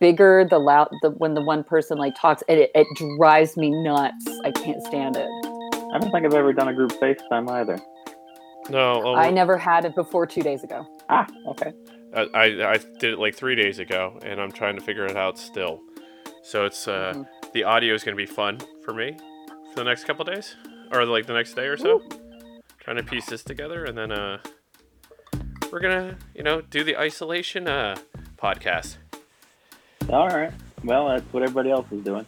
bigger the loud the when the one person like talks it, it drives me nuts i can't stand it I don't think I've ever done a group FaceTime either. No, oh, i never had it before two days ago Ah, okay. I, I I did it like three days ago, and I'm trying to figure it out still. So it's uh, Mhm. the audio is gonna be fun for me for the next couple days, or like the next day or so. Trying to piece this together, and then uh, we're gonna you know do the isolation uh podcast. All right. Well, that's what everybody else is doing.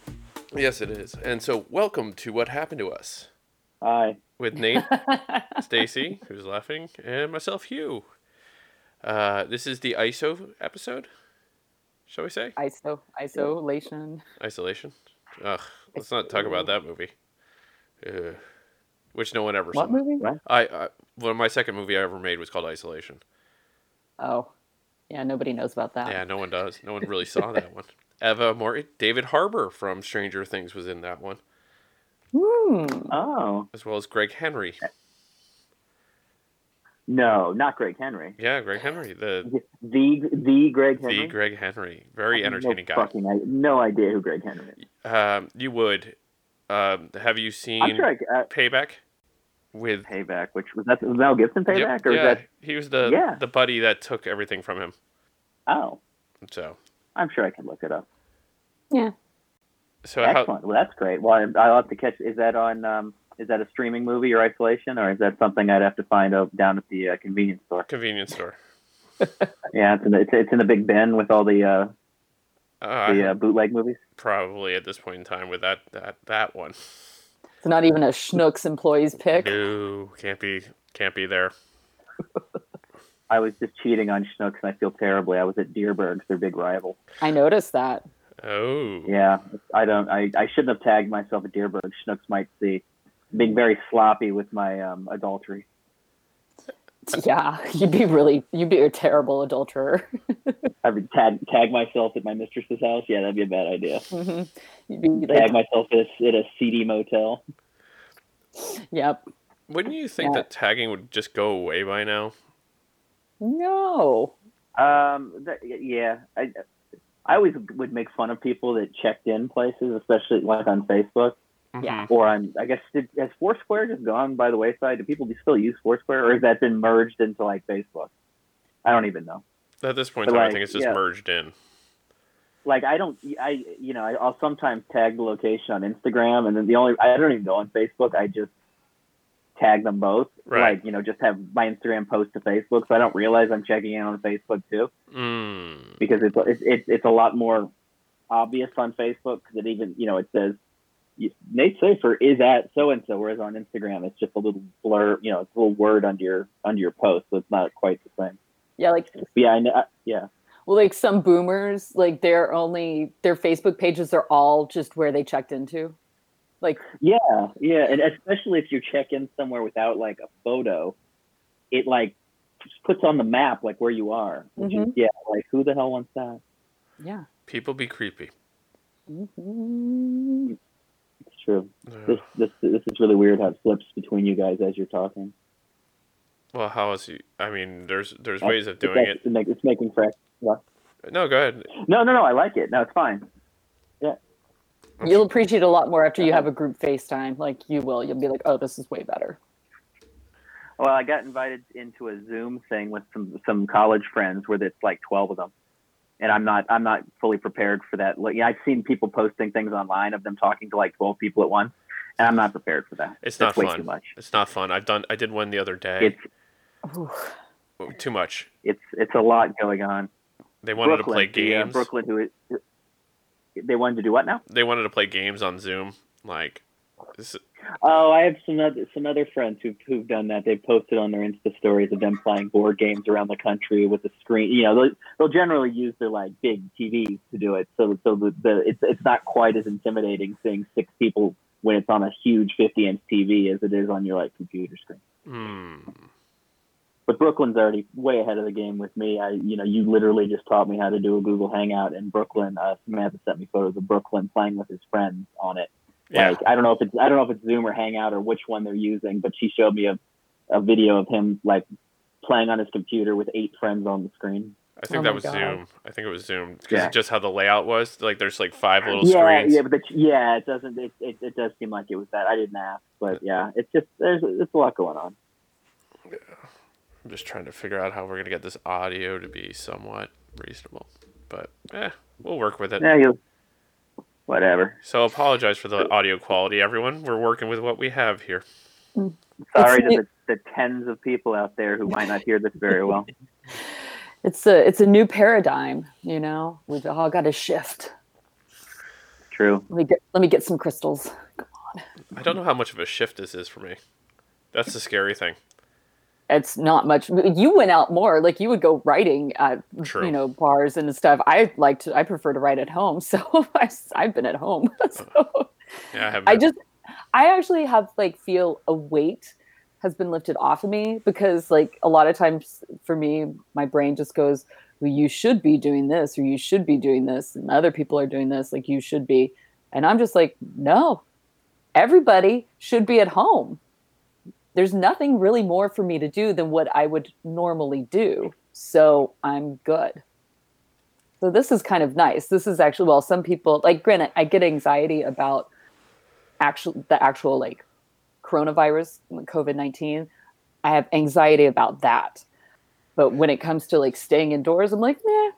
Yes, it is. And so welcome to what happened to us Hi. with Nate, Stacy, who's laughing, and myself, Hugh. Uh, this is the ISO episode. Shall we say? iso isolation Isolation. Ugh, let's not talk about that movie. Ugh. Which no one ever saw. what movie I, I well, my second movie I ever made was called Isolation. oh yeah nobody knows about that Yeah, no one does. No one really saw that one. Eva Morty, David Harbour from Stranger Things was in that one, Hmm. Oh. as well as Greg Henry. No, not Greg Henry. Yeah, Greg Henry, the The the Greg Henry. the Greg Henry, very I have entertaining no guy. Fucking, I no idea who Greg Henry is. Um, you would. Um, have you seen I'm sure I, uh, Payback? With Payback, which was that was Mel Gibson Payback, Yep, or yeah, is that? he was the Yeah. the buddy that took everything from him. Oh, So I'm sure I can look it up. yeah so how Excellent. Well, that's great. Well, I- I'll have to catch. Is that on? Um, is that a streaming movie or isolation, or is that something I'd have to find out down at the uh, convenience store? convenience store? Yeah, it's in the, it's, it's in the big bin with all the uh, Uh, the uh, bootleg movies. probably at this point in time with that that that one. It's not even a Schnucks employees pick No, can't be can't be there. I was just cheating on Schnucks, and I feel terribly. I was at Dierberg's, their big rival. i noticed that Oh, Yeah, I don't. I, I shouldn't have tagged myself at Deerberg. Schnucks might see. Being very sloppy with my um, adultery. Yeah you'd be really you'd be a terrible adulterer I would tag tag myself at my mistress's house. Yeah, that'd be a bad idea. Mhm. you'd be Tag myself at a, at a seedy motel. yep wouldn't you think Yeah. that tagging would just go away by now? no Um, th- yeah, I I always would make fun of people that checked in places, especially like on Facebook Yeah. or on. I guess did, has Foursquare just gone by the wayside? Do people still use Foursquare, or has that been merged into like Facebook? I don't even know. At this point in But, time, I think it's just yeah. merged in. Like I don't, I you know, I, I'll sometimes tag the location on Instagram, and then the only I don't even go on Facebook. I just tag them both. Right. Like you know, just have my Instagram post to Facebook, so I don't realize I'm checking in on Facebook too. Mm. because it's it's it's, it's a lot more obvious on Facebook because it even you know it says Nate Safer is at so and so, whereas on Instagram it's just a little blur, you know, it's a little word under your under your post, so it's not quite the same. yeah like But yeah, I know, I- yeah, well like some boomers like their only their facebook pages are all just where they checked into like yeah, yeah, and especially if you check in somewhere without like a photo, it like just puts on the map like where you are. Which is, yeah, like who the hell wants that? yeah People be creepy. Mhm. It's true. Ugh. This this this is really weird how it flips between you guys as you're talking. Well, how is he? I mean, there's there's ways of It's doing it. actually make- It's making fresh. No, go ahead. No, no, no. I like it. No, it's fine. Yeah. You'll appreciate it a lot more after you uh-huh. have a group FaceTime. Like you will. You'll be like, oh, this is way better. Well, I got invited into a Zoom thing with some some college friends where it's like twelve of them, and I'm not I'm not fully prepared for that. Like, yeah, I've seen people posting things online of them talking to like twelve people at once, and I'm not prepared for that. It's That's not way fun. too much. It's not fun. I've done. I did one the other day. It's. Too much. it's it's a lot going on. They wanted Brooklyn, to play the, uh, games. Brooklyn, who is, they wanted to do what now? They wanted to play games on Zoom. Like, this, Oh, I have some other some other friends who've who've done that. They've posted on their Insta stories of them playing board games around the country with a screen. You know, they'll, they'll generally use their like big TVs to do it. So so the, the it's it's not quite as intimidating seeing six people when it's on a huge 50 inch TV as it is on your like computer screen. hmm. But Brooklyn's already way ahead of the game with me. I you know you literally just taught me how to do a Google Hangout, in Brooklyn uh, Samantha sent me photos of Brooklyn playing with his friends on it. Yeah. I don't know if it's I don't know if it's Zoom or Hangout or which one they're using, but she showed me a, a video of him like playing on his computer with eight friends on the screen. I think Oh that was God. Zoom. I think it was Zoom because Yeah. just how the layout was. Like, there's like five little Yeah, screens. yeah, but the, yeah, it doesn't. It, it, it does seem like it was that. I didn't ask, but yeah, it's just there's it's a lot going on. Yeah. I'm just trying to figure out how we're gonna get this audio to be somewhat reasonable. But eh, we'll work with it. Yeah, you. Whatever. So apologize for the audio quality, everyone. We're working with what we have here. Mm. Sorry It's- to the, the tens of people out there who might not hear this very well. It's a it's a new paradigm, you know. We've all got to shift. True. Let me get let me get some crystals. Come on. I don't know how much of a shift this is for me. That's the scary thing. It's not much. You went out more, like you would go writing at True. you know bars and stuff. I like to. I prefer to write at home, so I, I've been at home. So uh-huh. Yeah, I. I just, I actually have like feel a weight has been lifted off of me because like a lot of times for me, my brain just goes, well, you should be doing this or you should be doing this and other people are doing this, like you should be. And I'm just like, no, everybody should be at home. There's nothing really more for me to do than what I would normally do. So I'm good. So this is kind of nice. This is actually well, some people like granted, I get anxiety about actual the actual like coronavirus, COVID nineteen. I have anxiety about that. But when it comes to like staying indoors, I'm like, nah,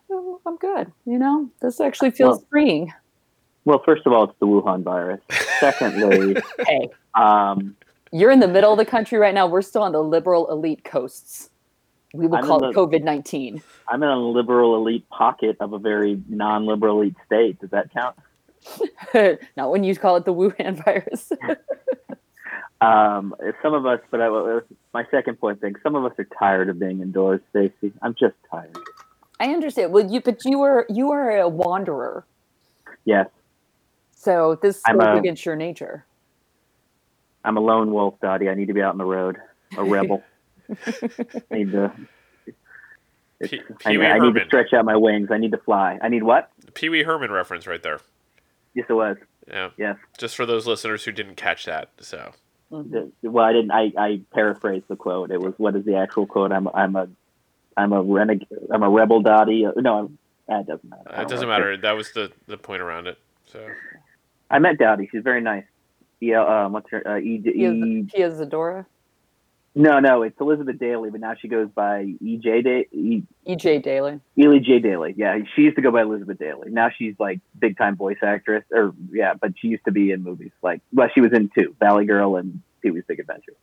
I'm good. You know, this actually feels Well- freeing. Well, first of all, it's the Wuhan virus. Secondly, Hey, um, you're in the middle of the country right now. We're still on the liberal elite coasts. We will I'm call the- it COVID nineteen. I'm in a liberal elite pocket of a very non-liberal elite state. Does that count? Not when you call it the Wuhan virus. Um, some of us, but I, my second point thing, some of us are tired of being indoors, Stacey. I'm just tired. I understand. Well, you but you are you are a wanderer, Yes, so this goes against your nature. I'm a lone wolf, Dottie. I need to be out on the road. A rebel. I need to. Pee- I, I need to stretch out my wings. I need to fly. I need what? Pee Wee Herman reference right there. Yes, it was. Yeah. Yes. Just for those listeners who didn't catch that. So. Well, I didn't. I, I paraphrased the quote. It was what is the actual quote? I'm I'm a I'm a reneg- I'm a rebel, Dottie. Uh, No, I'm, that doesn't matter. I it doesn't like matter. That was the the point around it. So I met Dottie. She's very nice. Yeah. Um, what's her? Uh, e, e, Pia Zadora, no, no, it's Elizabeth Daily, but now she goes by EJ Day. E, E.G. Daily. Ely J. Daly. Yeah, she used to go by Elizabeth Daily. Now she's like big time voice actress, or yeah, but she used to be in movies like well, she was in two, Valley Girl and Pee Wee's Big Adventure,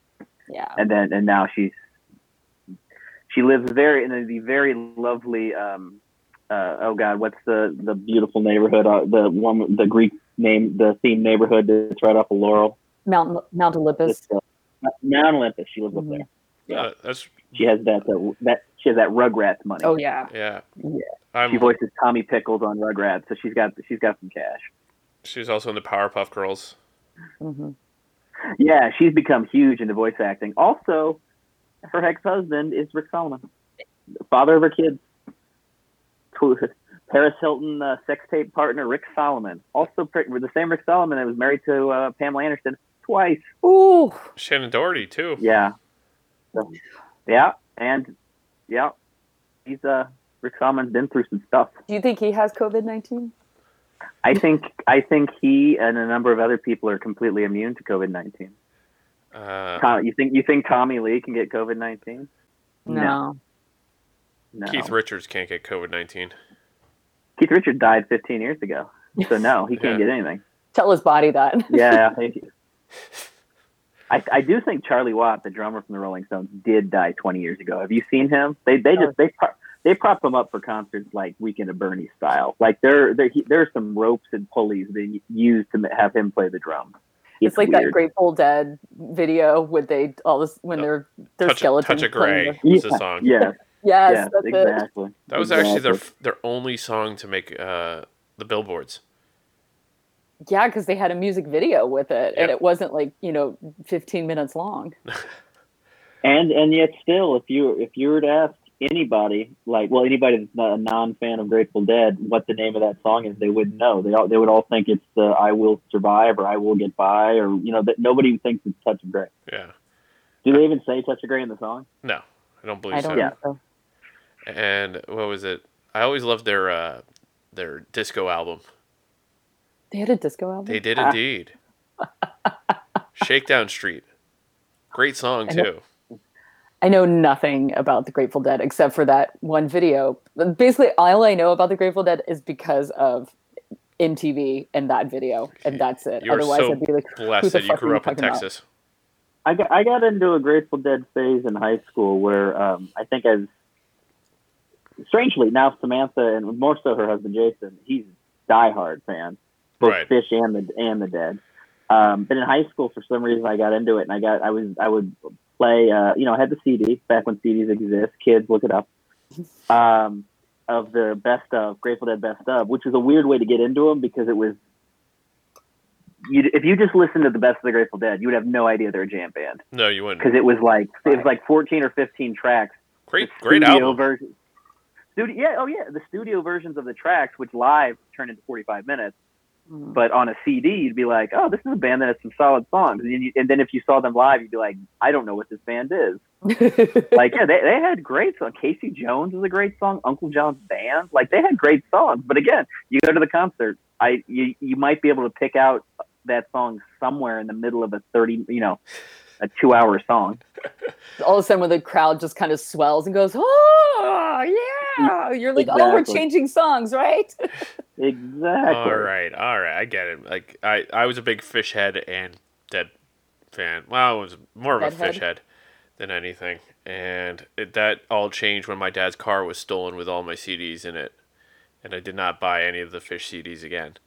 Yeah. and then and now she's she lives very in the very lovely. Um, uh, oh God, what's the the beautiful neighborhood? Uh, the one the Greek name, the theme neighborhood that's right off of Laurel. Mount Mount Olympus. Uh, Mount Olympus. She lives Mhm. up there. Yeah. uh, that's She has that that, that she has that Rugrats money. Oh yeah. yeah. Yeah. I'm, She voices Tommy Pickles on Rugrats, so she's got she's got some cash. she's also in the Powerpuff Girls. hmm Yeah, she's become huge into voice acting. Also, her ex-husband is Rick Solomon, father of her kids. Paris Hilton uh, sex tape partner Rick Solomon, also pre- the same Rick Solomon that was married to uh, Pamela Anderson twice. Ooh. Shannen Doherty too. Yeah, So, yeah, and yeah, he's uh Rick Solomon's been through some stuff. Do you think he has COVID nineteen? I think I think he and a number of other people are completely immune to COVID nineteen. Uh, You think you think Tommy Lee can get COVID nineteen? No. No. Keith Richards can't get COVID nineteen. Keith Richards died 15 years ago, so no, he can't Yeah. get anything. Tell his body that. Yeah, thank you. I, I do think Charlie Watt, the drummer from the Rolling Stones, did die 20 years ago. Have you seen him? They they just they they prop him up for concerts like Weekend at Bernie style. Like there there he- there's some ropes and pulleys they use to have him play the drums. It's, like that weird. Grateful Dead video with they all this when Oh, they're their Touch, skeletons. Touch of Grey the- was the Yeah, song. Yeah, Yes, yeah, that's it. exactly. That was actually their their only song to make uh, the billboards. Yeah, because they had a music video with it, and it wasn't like you know 15 minutes long. And and yet still, if you if you were to ask anybody, like well, anybody that's not a non fan of Grateful Dead, what the name of that song is, they wouldn't know. They all they would all think it's the "I Will Survive" or "I Will Get By" or you know that nobody thinks it's "Touch of Grey." Yeah. Do they even say "Touch of Grey" in the song? No, I don't believe I don't so. Yeah. know. And what was it? I always loved their uh, their disco album. They had a disco album. They did indeed. Shakedown Street, great song I know- too. I know nothing about the Grateful Dead except for that one video. Basically, all I know about the Grateful Dead is because of MTV and that video, and that's it. You're Otherwise, so I'd be like, Blessed the that you fuck are grew up in talking about? Texas. I got I got into a Grateful Dead phase in high school where um, I think as strangely now Samantha and more so her husband Jason, he's a diehard fan, both Right. Phish and the and the Dead. Um, but in high school, for some reason, I got into it, and I got I was I would play. Uh, you know, I had the CD back when CDs exist. Kids, look it up. Um, of the best of Grateful Dead best of, which was a weird way to get into them because it was. You, if you just listened to the best of the Grateful Dead, you would have no idea they're a jam band No, you wouldn't. because it was like it was like 14 or 15 tracks. Great, great album. Version, studio, yeah, oh yeah, the studio versions of the tracks, which live turn into 45 minutes, Mm. but on a CD, you'd be like, oh, this is a band that has some solid songs. And then, you, and then if you saw them live, you'd be like, I don't know what this band is. Like, yeah, they, they had great songs. Casey Jones is a great song. Uncle John's Band, like they had great songs. But again, you go to the concert, I you you might be able to pick out that song somewhere in the middle of a 30, you know, a two hour song. all of a sudden when the crowd just kind of swells and goes, oh yeah, you're like, oh, we're changing songs, right? Exactly. All right, all right, I get it. Like I, I was a big Phish head and dead fan. Well, I was more of a Phish head than anything, and it, that all changed when my dad's car was stolen with all my CDs in it, and I did not buy any of the Phish CDs again.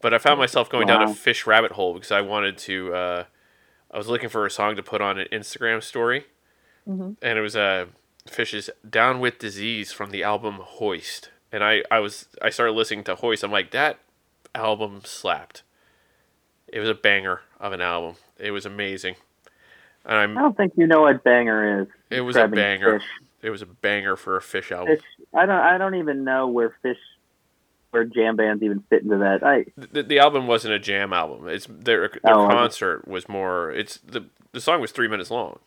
But I found myself going down a Phish rabbit hole because I wanted to. Uh, I was looking for a song to put on an Instagram story, Mhm. and it was uh, Phish's "Down with Disease" from the album Hoist. And I, I was I started listening to Hoist. I'm like that album slapped. It was a banger of an album. It was amazing, and I I'm don't think you know what banger is. it was a banger. Phish. It was a banger for a Phish album. Phish. I don't. I don't even know where Phish, where jam bands even fit into that. I the, the album wasn't a jam album. It's their their Oh, okay. concert was more. It's the the song was three minutes long.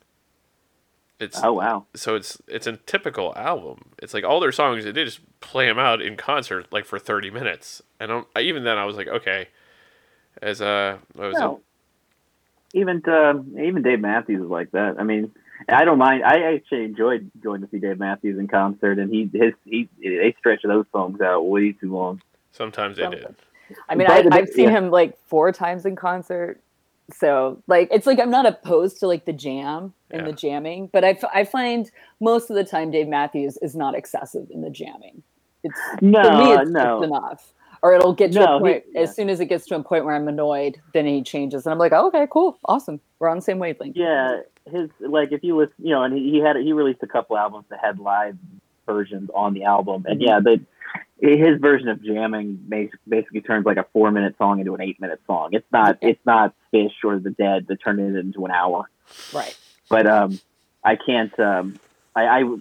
It's oh wow. so it's it's a typical album. It's like all their songs they just play them out in concert like for thirty minutes. And I'm, even then I was like okay, as uh what was No. Even um even Dave Matthews is like that. I mean, I don't mind. I actually enjoyed going to see Dave Matthews in concert, and he his he they stretch those songs out way too long. Sometimes they did. I mean, I, I've seen yeah. him like four times in concert. So, like, it's like I'm not opposed to like the jam and the jamming, but I, f- I find most of the time Dave Matthews is not excessive in the jamming. It's No, for me, it's no. enough. Or it'll get to No, a he- point. yeah. As soon as it gets to a point where I'm annoyed, then he changes, and I'm like, oh, okay, cool, awesome, we're on the same wavelength. Yeah, his like if you listen, you know, and he, he had he released a couple albums that had live versions on the album, and yeah, the his version of jamming makes, basically turns like a four minute song into an eight minute song. It's not Yeah. it's not Phish or the Dead that turned it into an hour. Right. But um, I can't. Um, I, I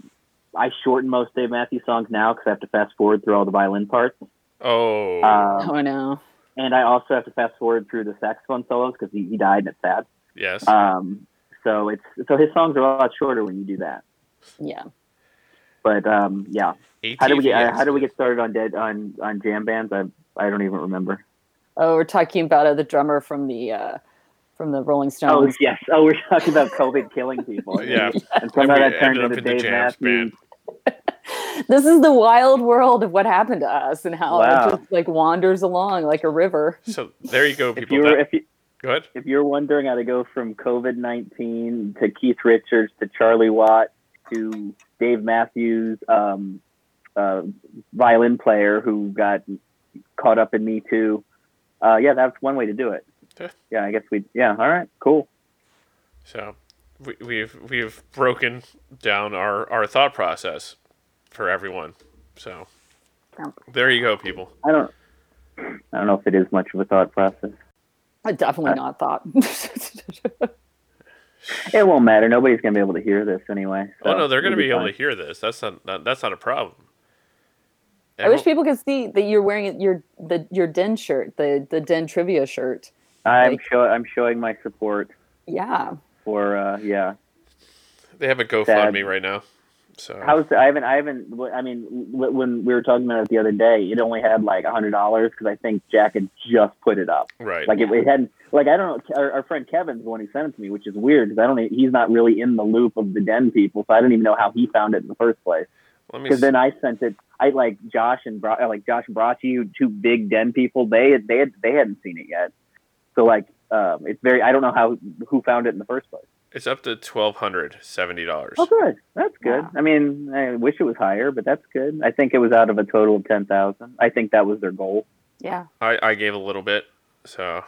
I shorten most Dave Matthews songs now because I have to fast forward through all the violin parts. Oh, Um, Oh no. and I also have to fast forward through the saxophone solos because he, he died and it's sad. yes. Um, so it's so his songs are a lot shorter when you do that. Yeah. But um, yeah, how do we get ATVs. how do we get started on dead on on jam bands? I I don't even remember. Oh, we're talking about uh, the drummer from the uh, from the Rolling Stones. Oh yes. Oh, we're talking about COVID killing people. Yeah. and somehow we that turned into Dave jams Matthews. this is the wild world of what happened to us and how Wow. it just like wanders along like a river. So there you go, If people. you were That- if you go ahead. if you're wondering how to go from COVID nineteen to Keith Richards to Charlie Watt to Dave Matthews, um, uh, violin player who got caught up in Me Too. Uh, yeah, that's one way to do it. Yeah. Yeah, I guess we. Yeah, all right, cool. So we, we've we've broken down our, our thought process for everyone. So there you go, people. I don't. I don't know if it is much of a thought process. I definitely not thought. It won't matter. Nobody's gonna be able to hear this anyway. oh no, they're going to it'll be able to hear this. That's not that, that's not a problem. I wish people could see that you're wearing your the your Den shirt, the the Den trivia shirt. I'm like- show. I'm showing my support Yeah. for. Uh, yeah. they have a GoFundMe right now. So How's I haven't I haven't I mean when we were talking about it the other day, it only had like a hundred dollars because I think Jack had just put it up. right. Like it, it hadn't like I don't know. Our, our friend Kevin's the one who sent it to me, which is weird because I don't. He's not really in the loop of the den people, so I don't even know how he found it in the first place. Because then I sent it. I like Josh and Bra- like Josh and Brought you two big den people. They they had, they hadn't seen it yet. So like um, it's very. I don't know how who found it in the first place. It's up to twelve hundred seventy dollars. Oh, good. That's good. Wow. I mean, I wish it was higher, but that's good. I think it was out of a total of ten thousand. I think that was their goal. Yeah. I, I gave a little bit, so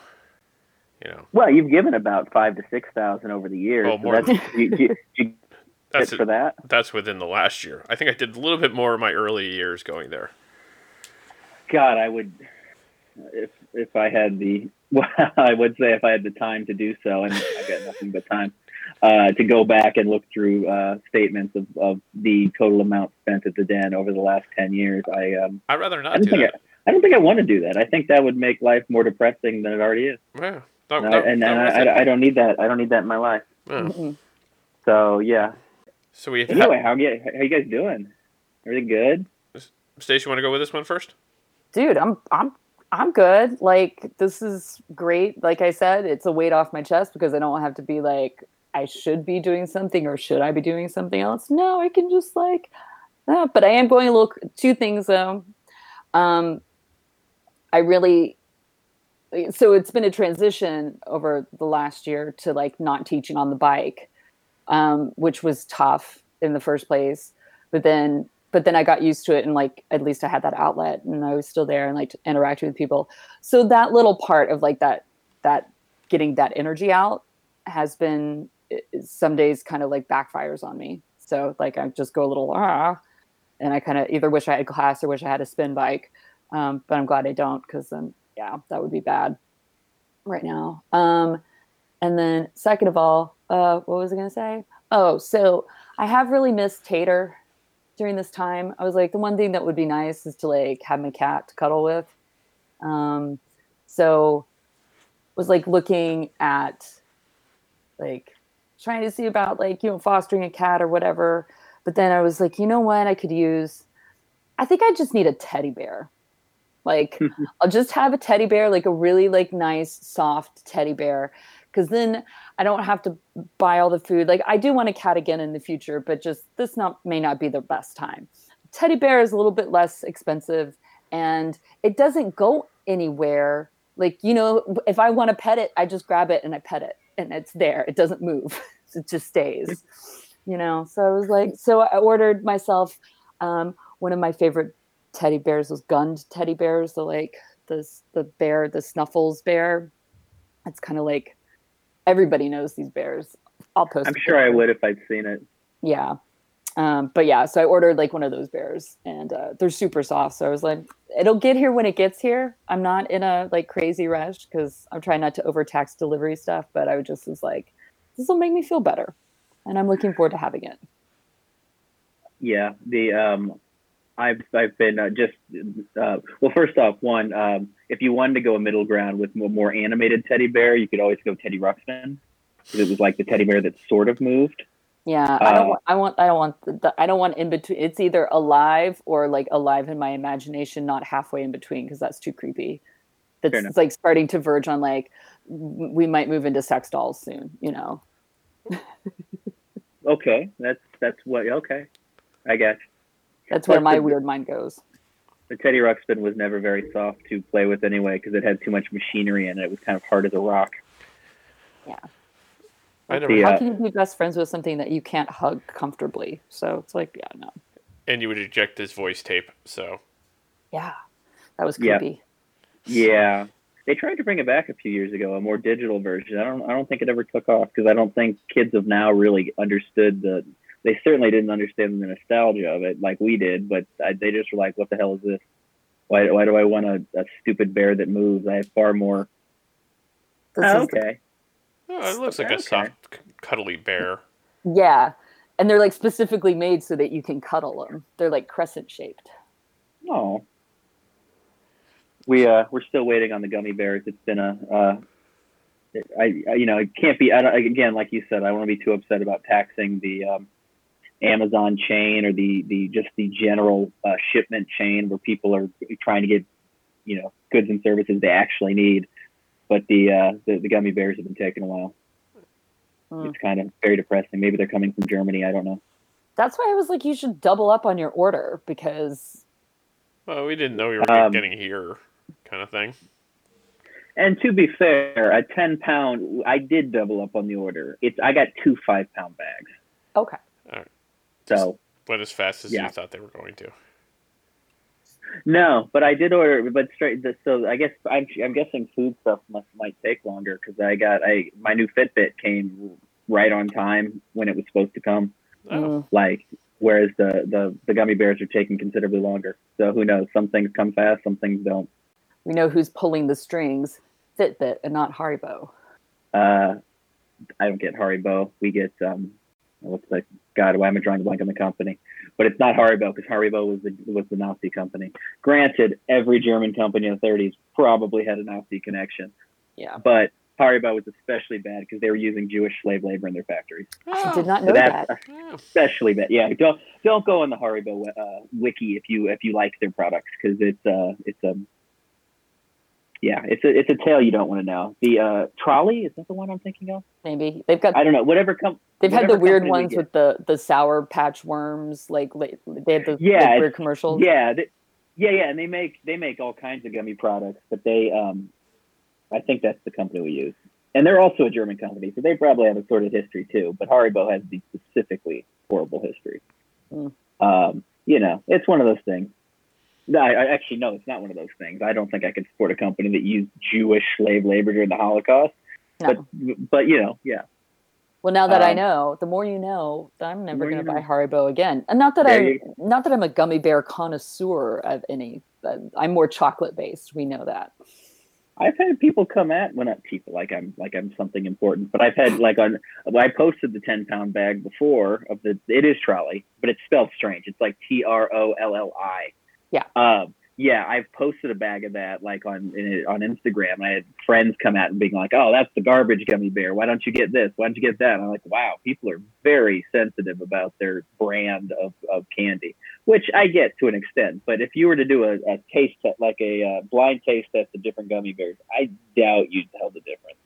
you know Well, you've given about five to six thousand over the years. Oh, so more that's, you, you, you that's get for that. that's within the last year. I think I did a little bit more of my early years going there. God, I would if if I had the well, I would say if I had the time to do so, and I've got nothing but time uh, to go back and look through uh, statements of, of the total amount spent at the den over the last ten years. I um, I'd rather not don't do that. I, I don't think I want to do that. I think that would make life more depressing than it already is. Yeah, not, And, not- I, and, not and worth I. I, I don't need that. I don't need that in my life. Yeah. Mhm. So yeah. So we have Anyway, how you how you guys doing? Everything good? Stacy, want to go with this one first? dude i'm i'm i'm good like this is great like i said it's a weight off my chest because i don't have to be like i should be doing something or should i be doing something else no i can just like uh, but i am going a little two things though um i really so it's been a transition over the last year to like not teaching on the bike um which was tough in the first place but then but then I got used to it and like at least I had that outlet and I was still there and like interacting with people. So that little part of like that that getting that energy out has been some days kind of like backfires on me. So like I just go a little ah and I kind of either wish I had class or wish I had a spin bike. Um, but I'm glad I don't because then yeah, that would be bad right now. Um, and then second of all, uh, what was I gonna say? Oh, so I have really missed Tater during this time. I was like, the one thing that would be nice is to like have my cat to cuddle with. Um, so was like looking at like trying to see about like, you know, fostering a cat or whatever. But then I was like, you know what? I could use, I think I just need a teddy bear. Like I'll just have a teddy bear, like a really like nice, soft teddy bear. Cause then I don't have to buy all the food. Like I do want a cat again in the future, but just this not may not be the best time. Teddy bear is a little bit less expensive and it doesn't go anywhere. Like, you know, if I want to pet it, I just grab it and I pet it and it's there. It doesn't move. it just stays. You know. So I was like, so I ordered myself um, one of my favorite teddy bears, those Gund teddy bears, the like the the bear, the snuffles bear. It's kind of like everybody knows these bears. I'll post. I'm sure I would if I'd seen it. Yeah. Um, but yeah, so I ordered like one of those bears and uh, they're super soft. So I was like, it'll get here when it gets here. I'm not in a like crazy rush because I'm trying not to overtax delivery stuff, but I just was like, this will make me feel better. And I'm looking forward to having it. Yeah, the um, I've I've been uh, just uh, well. First off, one, um, if you wanted to go a middle ground with more, more animated teddy bear, you could always go Teddy Ruxpin because it was like the teddy bear that sort of moved. Yeah, I don't Uh, want, I want, I don't want, the, I don't want in between. It's either alive or like alive in my imagination, not halfway in between, because that's too creepy. That's Fair enough. it's like starting to verge on like we might move into sex dolls soon. You know. Okay, that's that's what. Okay, I guess That's where my weird mind goes. the Teddy Ruxpin was never very soft to play with anyway because it had too much machinery in it. It was kind of hard as a rock. I never. The, How uh, can you be best friends with something that you can't hug comfortably? So it's like, yeah, no, And you would eject this voice tape. So yeah, that was Yeah. creepy. Yeah, they tried to bring it back a few years ago, a more digital version. I don't I don't think it ever took off because I don't think kids of now really understood the. They certainly didn't understand the nostalgia of it like we did, but I, they just were like, "What the hell is this? Why why do I want a, a stupid bear that moves? I have far more." This Oh, is the- okay. Oh, it looks like a soft, cuddly bear. yeah, and they're like specifically made so that you can cuddle them. They're like crescent shaped. Oh. We uh we're still waiting on the gummy bears. It's been a uh I, I you know it can't be I don't, again like you said I don't want to be too upset about taxing the um Amazon chain or the the just the general uh, shipment chain where people are trying to get you know goods and services they actually need. But the uh, the, the gummy bears have been taking a while. Hmm. It's kind of very depressing. Maybe they're coming from Germany. I don't know. That's why I was like, you should double up on your order because Well, we didn't know we were Um, getting here, kind of thing. And to be fair, a ten pound, I did double up on the order. It's I got two five pound bags. okay. All right. So But as fast as Yeah. you thought they were going to. No, but I did order. But straight. So I guess I'm I'm guessing food stuff must might take longer because I got I my new Fitbit came right on time when it was supposed to come. Oh, Mm. Like whereas the the the gummy bears are taking considerably longer. So who knows? Some things come fast, some things don't. We know who's pulling the strings. Fitbit and not Haribo. Uh, I don't get Haribo. We get um, what's the God? Why am I drawing a blank on the company? But it's not Haribo because Haribo was the was the Nazi company. Granted, every German company in the 30s probably had a Nazi connection, Yeah. but Haribo was especially bad because they were using Jewish slave labor in their factories. I Oh, did not know that's that. oh. especially bad. Yeah, don't don't go on the Haribo uh, wiki if you if you like their products because it's uh it's a yeah it's a it's a tale you don't want to know. The uh, Trolli is that the one I'm thinking of? Maybe they've got I don't know. Whatever come. they've had the weird we ones with the the sour patch worms. Like they had the Yeah, like, weird commercials. Yeah, th- yeah, yeah, and they make they make all kinds of gummy products, but they um, I think that's the company we use, and they're also a German company, so they probably have a sort of history too. But Haribo has the specifically horrible history. Mm. Um, you know, it's one of those things. No, I, I actually no, it's not one of those things. I don't think I could support a company that used Jewish slave labor during the Holocaust. No. But but you know, yeah, Well, now that I Um, know, the more you know, I'm never going to buy know. Haribo again. And not that There I'm you not that I'm a gummy bear connoisseur of any. I'm more chocolate based. We know that. I've had people come at when not people like I'm like I'm something important, but I've had like on I posted the ten pound bag before of the it is Trolli, but it's spelled strange. It's like T R O L L I. Yeah. Um. Yeah, I've posted a bag of that like on in, on Instagram. I had friends come out and being like, "Oh, that's the garbage gummy bear. Why don't you get this? Why don't you get that?" And I'm like, "Wow, people are very sensitive about their brand of, of candy." which I get to an extent. But if you were to do a, a taste test, like a uh, blind taste test of different gummy bears, I doubt you'd tell the difference.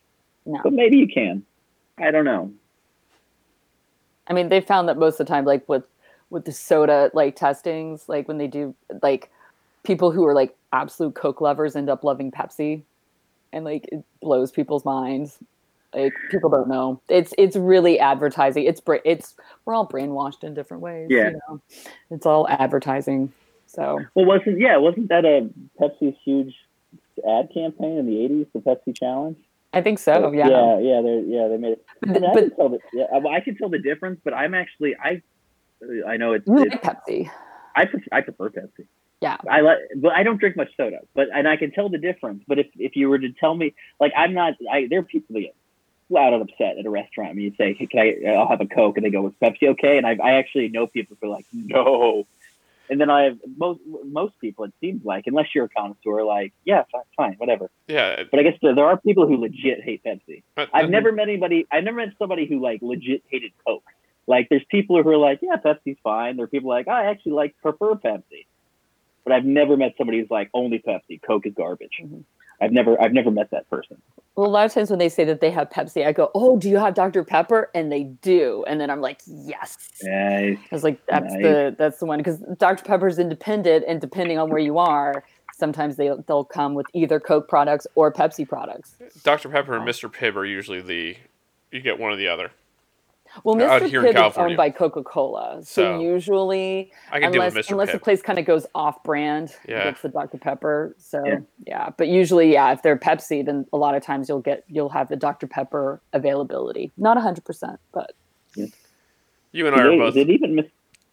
No. But maybe you can. I don't know. I mean, they found that most of the time, like with with the soda like testings, like when they do like people who are like absolute Coke lovers end up loving Pepsi, and like it blows people's minds. Like people don't know. It's it's really advertising. It's it's we're all brainwashed in different ways. Yeah. You know? It's all advertising. So Well, wasn't yeah, wasn't that a Pepsi's huge ad campaign in the '80s, the Pepsi Challenge? I think so. Yeah. yeah, yeah. They yeah they made it. I, But, mean, I but can tell the yeah, well, I can tell the difference, but I'm actually I I know it's, you it's like Pepsi. I prefer, I prefer Pepsi. Yeah. I like, but I don't drink much soda. But and I can tell the difference. But if if you were to tell me, like, I'm not. I there are people that get flat out upset at a restaurant when you say, hey, "Can I? I'll have a Coke," and they go, "Was Pepsi okay?" And I I actually know people who are like, "No." And then I have most most people. It seems like, unless you're a connoisseur, like, yeah, fine, fine whatever. Yeah. But I guess there, there are people who legit hate Pepsi. but- I've never met anybody. I've never met somebody who like legit hated Coke. Like, there's people who are like, yeah, Pepsi's fine. There are people like, I actually like prefer Pepsi. But I've never met somebody who's like only Pepsi. Coke is garbage. Mhm. I've never, I've never met that person. Well, a lot of times when they say that they have Pepsi, I go, "Oh, do you have Dr Pepper?" And they do, and then I'm like, "Yes." Nice. I was like, "That's Nice. the that's the one," because Dr Pepper is independent, and depending on where you are, sometimes they they'll come with either Coke products or Pepsi products. Dr. Pepper and Mr. Pibb are usually the. You get one or the other. Well, Out Mr. here in Pibb is California. owned by Coca Cola, so, So, usually, I can unless with Mr. unless the place kind of goes off brand, Yeah. that's the Dr Pepper. So Yeah. yeah. but usually, yeah, if they're Pepsi, then a lot of times you'll get you'll have the Dr Pepper availability, not hundred percent, but You and I are both. did even miss?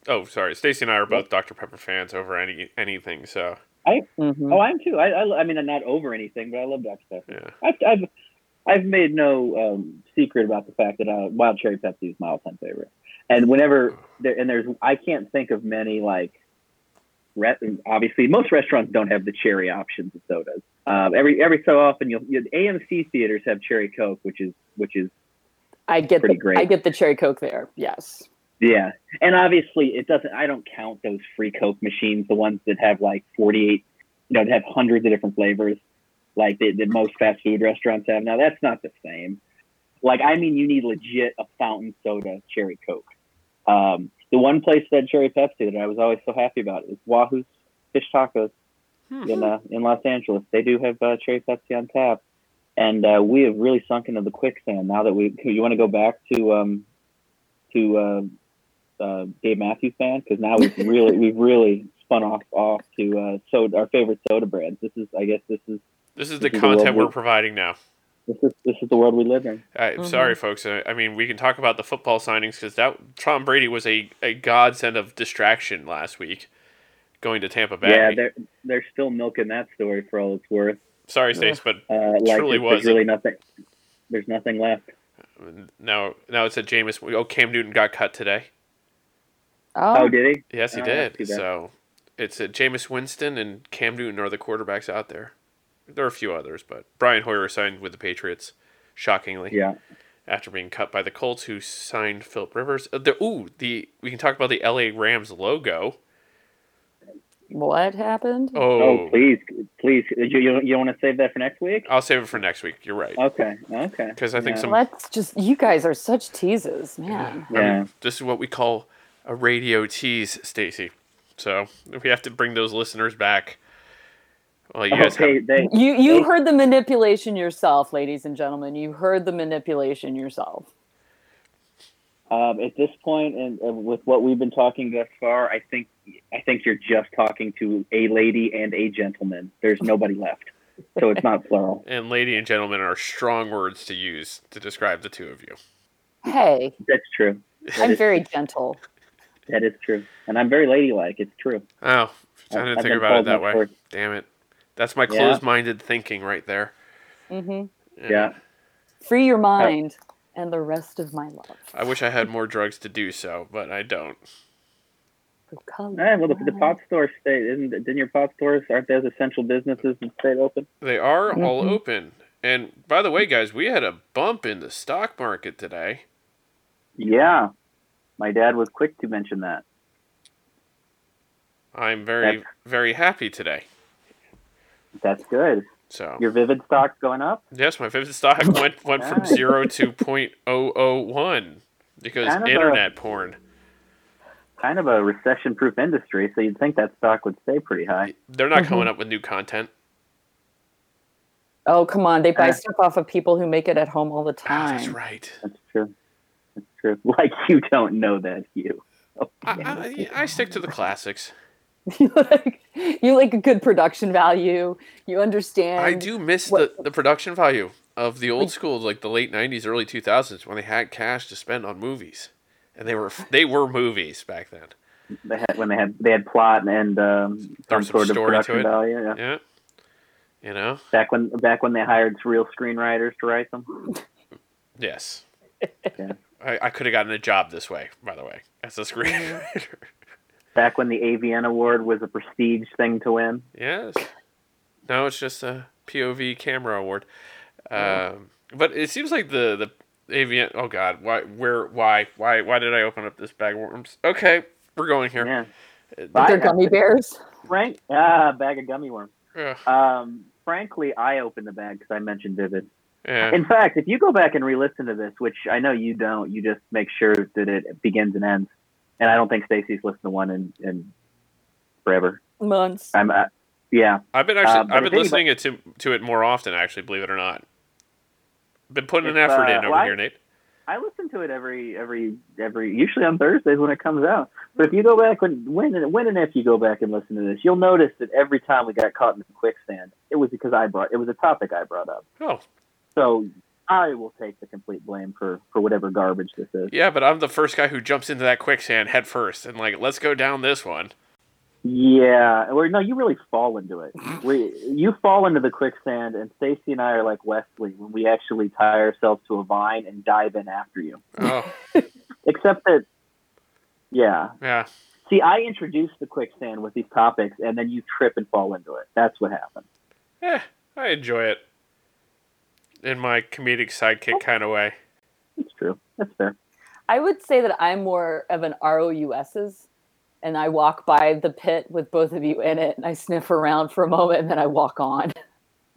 Oh, sorry. Stacy and I are both Dr. Pepper fans over any anything. So mhm. Oh, I'm too. I, I, I mean, I'm not over anything, but I love Dr Pepper. yeah. I've, I've, I've made no um, secret about the fact that uh, Wild Cherry Pepsi is my all-time favorite. And whenever there, and there's, I can't think of many like, re- obviously most restaurants don't have the cherry options of sodas. Um, every every so often you'll, you AMC theaters have cherry Coke, which is which is I get Pretty the great. I get the cherry coke there. Yes. Yeah, and obviously it doesn't. I don't count those free Coke machines, the ones that have like forty-eight, you know, that have hundreds of different flavors, like that, the most fast food restaurants have. Now that's not the same. Like I mean, you need legit a fountain soda cherry Coke. Um, the one place that cherry Pepsi that I was always so happy about is Wahoo's Fish Tacos Hmm. in uh, in Los Angeles. They do have uh, cherry Pepsi on tap, and uh, we have really sunk into the quicksand now that we. You want to go back to um, to uh, uh, Dave Matthews Band because now we've really we've really spun off off to uh, soda, our favorite soda brands. This is I guess this is This is This the is the world content we're we- providing now. this is this is the world we live in. I'm Mhm. sorry, folks. I, I mean, we can talk about the football signings because that Tom Brady was a, a godsend of distraction last week, going to Tampa Bay. Yeah, they're they're still milking that story for all it's worth. sorry, Stace, but Uh, like Truly there's was. really nothing. There's nothing left. now now it's a Jameis. Oh, Cam Newton got cut today. Oh, Oh, did he? Yes, he Oh, did. that's too bad. So it's a Jameis Winston and Cam Newton are the quarterbacks out there. There are a few others, but Brian Hoyer signed with the Patriots, shockingly. Yeah. after being cut by the Colts, who signed Philip Rivers. Uh, the, ooh, the we can talk about the LA Rams logo. what happened? Oh, Oh, please, please. You you, you want to save that for next week? I'll save it for next week. You're right. Okay. Okay. Because I think Yeah. some. Let's just. You guys are such teases, man. I mean, Yeah. this is what we call a radio tease, Stacy. So we have to bring those listeners back. Well, you guys okay. have, They, You you Hey. heard the manipulation yourself, ladies and gentlemen. You heard the manipulation yourself. um, at this point, and uh, with what we've been talking thus far, I think I think you're just talking to a lady and a gentleman. There's nobody left, so it's not plural. and lady and gentlemen are strong words to use to describe the two of you. Hey, That's true. That I'm is- very gentle. That is true, and I'm very ladylike. It's true. Oh, I I've- didn't I've think about it that that way. for- Damn it. That's my closed-minded thinking right there. Mm-hmm. Yeah. Free your mind and the rest of my love. I wish I had more drugs to do so, but I don't. For. All right. Well, the, the pot store stayed. Isn't didn't your pot stores aren't those essential businesses that stayed open? They are all Mhm. open. And by the way, guys, we had a bump in the stock market today. Yeah. My dad was quick to mention that. I'm very, That's- very happy today. That's good. So Your Vivid stock going up. yes, my vivid stock went went from zero to point oh oh one because Kind of a- internet porn. Kind of a recession-proof industry, so you'd think that stock would stay pretty high. They're not coming up with new content. Oh, come on. They buy Uh, stuff off of people who make it at home all the Ah, time. that's right. That's true. That's true. Like you don't know that, you. Oh, I, I, I stick to the classics. you like you like a good production value. You understand. I do miss what- the, the production value of the old school, like the late '90s, early 2000s, when they had cash to spend on movies, and they were they were movies back then. They had when they had they had plot and um, some some sort of story to production it. value. Yeah. Yeah, you know. Back when back when they hired real screenwriters to write them. Yes. Yeah. I, I could have gotten a job this way, by the way, as a screenwriter. Back when the AVN award was a prestige thing to win. yes. No, it's just a POV camera award. Um, but it seems like the the AVN. Oh God, why? Where? Why? Why? Why did I open up this bag of worms? Okay, we're going here. Yeah. But they're gummy bears. Frank, ah, bag of gummy worms. Ugh, Um, frankly, I opened the bag because I mentioned Vivid. yeah. In fact, if you go back and re-listen to this, which I know you don't, you just make sure that it begins and ends. And I don't think Stacy's listened to one in, in forever. Months. I'm, uh, yeah, I've been actually Uh, I've been listening it to to it more often. Actually, believe it or not, been putting an effort uh, in over well, I- here, Nate. I listen to it every every every usually on Thursdays when it comes out. But if you go back when when and when and if you go back and listen to this, you'll notice that every time we got caught in the quicksand, it was because I brought it was a topic I brought up. Oh, So I will take the complete blame for for whatever garbage this is. yeah, but I'm the first guy who jumps into that quicksand head first and like, let's go down this one. Yeah, or no, you really fall into it. We you fall into the quicksand, and Stacy and I are like Wesley when we actually tie ourselves to a vine and dive in after you. Oh, Except that, yeah. yeah. See, I introduced the quicksand with these topics, and then you trip and fall into it. That's what happened. Eh, I enjoy it in my comedic sidekick kind of way. That's true. That's fair. I would say that I'm more of an ROUS's and I walk by the pit with both of you in it and I sniff around for a moment and then I walk on.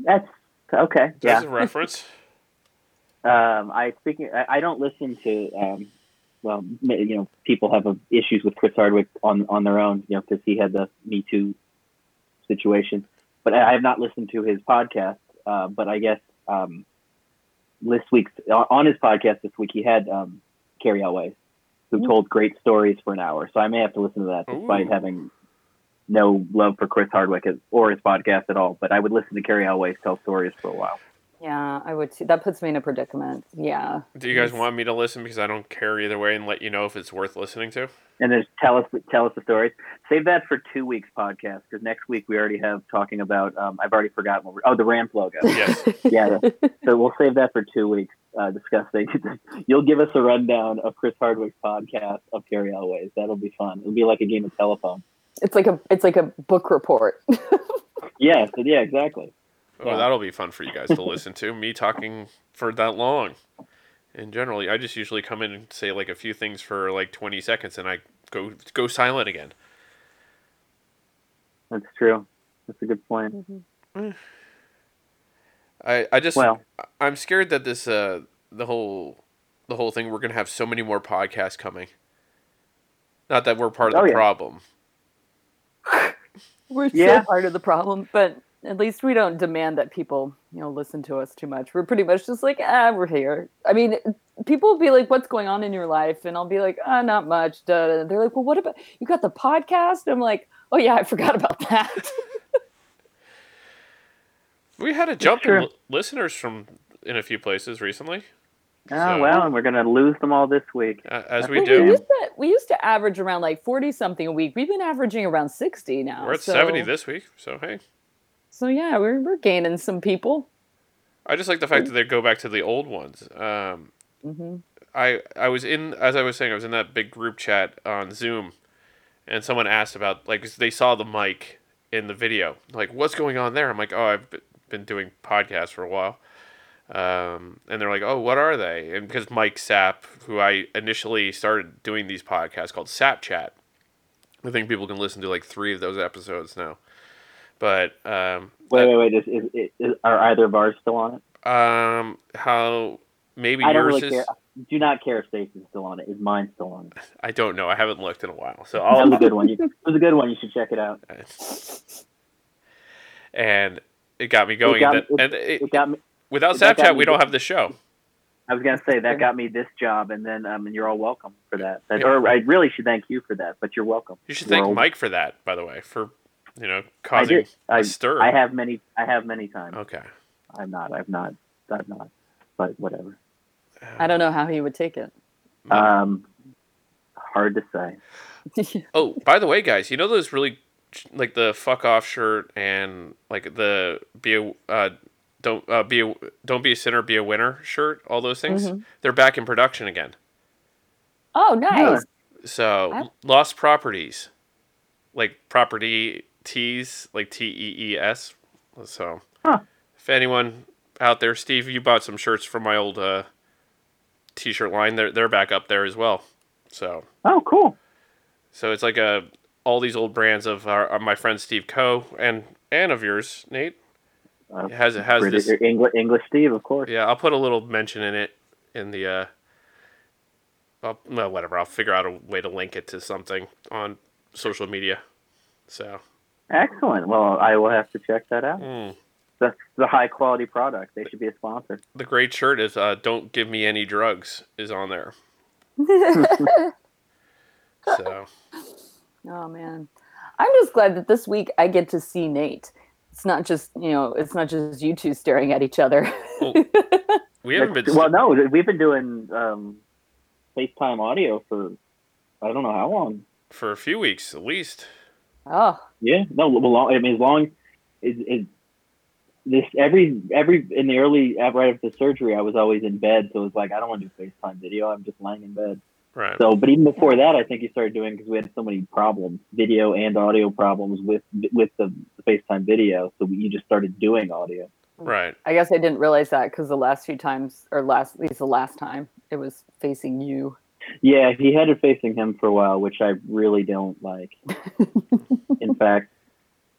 That's okay. There's Yeah. a reference. Um, I speaking. I, I don't listen to. Um, well, you know, people have uh, issues with Chris Hardwick on on their own. You know, because he had the Me Too situation. But I I have not listened to his podcast. Uh, but I guess um, this week's on his podcast this week he had um, Cary Elwes, who Ooh. told great stories for an hour. So I may have to listen to that despite Ooh. having no love for Chris Hardwick as- or his podcast at all. But I would listen to Cary Elwes tell stories for a while. Yeah, I would too. That puts me in a predicament. Yeah. Do you guys want me to listen because I don't care either way and let you know if it's worth listening to? and then tell us tell us the stories. Save that for two weeks podcast because next week we already have talking about. Um, I've already forgotten what we're. Oh, the ramp logo. Yes. yeah. So we'll save that for two weeks. Uh, discussing. You'll give us a rundown of Chris Hardwick's podcast of Cary Elwes. That'll be fun. It'll be like a game of telephone. It's like a it's like a book report. Yeah. Yeah, exactly. Oh, Yeah. that'll be fun for you guys to listen to. Me talking for that long. And generally, I just usually come in and say like a few things for like 20 seconds and I go go silent again. That's true. That's a good point. I, I just Well, I'm scared that this uh the whole the whole thing we're gonna have so many more podcasts coming. Not that we're part of Oh, the yeah. problem. We're Yeah. still part of the problem, but at least we don't demand that people, you know, listen to us too much. We're pretty much just like, ah, we're here. I mean, people will be like, "What's going on in your life?" And I'll be like, "Ah, not much." Duh. duh." They're like, "Well, what about you got the podcast?" I'm like, "Oh yeah, I forgot about that." We had a jump in Sure. li- listeners from in a few places recently, oh So- well, and we're gonna lose them all this week. uh, as we Well, do. We used, to, we used to average around like 40 something a week. We've been averaging around 60 now. We're at so, 70 this week, so hey. So yeah, we're, we're gaining some people. I just like the fact that they go back to the old ones. Um, hmm I I was in as I was saying I was in that big group chat on Zoom, and someone asked about like they saw the mic in the video like what's going on there. I'm like oh I've been doing podcasts for a while, um, and they're like oh what are they? And because Mike Sapp, who I initially started doing these podcasts called Sap Chat, I think people can listen to like three of those episodes now. But um, Wait, wait, wait. Is, is, is, is, are either of ours still on it? um, how maybe I don't yours really is. care. Do not care if Stacey's still on it. Is mine still on it? I don't know. I haven't looked in a while, so That I'll was a good one. You, it was a good one. You should check it out. and it got me going. got- and it- and it, It got me. without that Snapchat, me we don't have the show. I was gonna say that got me this job, and then um, and you're all welcome for that. that Yeah. Or I really should thank you for that, but you're welcome. You should thank World. Mike for that, by the way, for you know I causing did. I, a stir. I have many. I have many times. okay. I'm not. I've not. I've not. But whatever. I don't know how he would take it. Um, hard to say. Oh, by the way, guys, you know those really like the fuck off shirt and like the be a uh, don't uh, be a don't be a sinner, be a winner shirt. All those things. Mhm. They're back in production again. oh, nice. So What? lost properties, like property tees, like T E E S. So Huh. if anyone out there, Steve, you bought some shirts from my old uh, t-shirt line. They're they're back up there as well. So Oh, cool. so it's like a all these old brands of our, my friend Steve Coe and and of yours, Nate. Uh, It has it has British, this. English, English Steve, of course. Yeah, I'll put a little mention in it in the. uh I'll, well, whatever. I'll figure out a way to link it to something on social media. So. Excellent. Well, I will have to check that out. mm. That's the high quality product. They should be a sponsor. The great shirt is uh, "Don't give me any drugs" is on there. So oh man, I'm just glad that this week I get to see Nate. It's not just you know, it's not just you two staring at each other. Well, we haven't been. well, no, we've been doing um, FaceTime audio for I don't know how long. for a few weeks at least. Oh, Yeah, no, well, I mean, as long as it, this every every in the early uh, right after the surgery, I was always in bed, so it was like I don't want to do FaceTime video. I'm just lying in bed. Right. So, but even before that, I think you started doing because we had so many problems, video and audio problems with with the, the FaceTime video. So you just started doing audio. Right. I guess I didn't realize that because the last few times, or last at least the last time, it was facing you. Yeah, he had it facing him for a while, which I really don't like. In fact,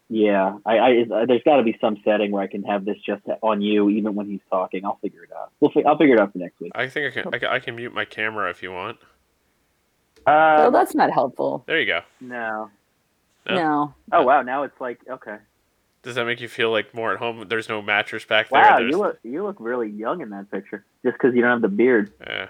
yeah, I, I there's got to be some setting where I can have this just on you, even when he's talking. I'll figure it out. We'll fi- I'll figure it out for next week. I think I can, I can. I can mute my camera if you want. well, Uh, that's not helpful. There you go. no. No? No. Oh wow, now it's like okay. Does that make you feel like more at home? There's no mattress back there. Wow, There's, you look you look really young in that picture, just because you don't have the beard. Eh.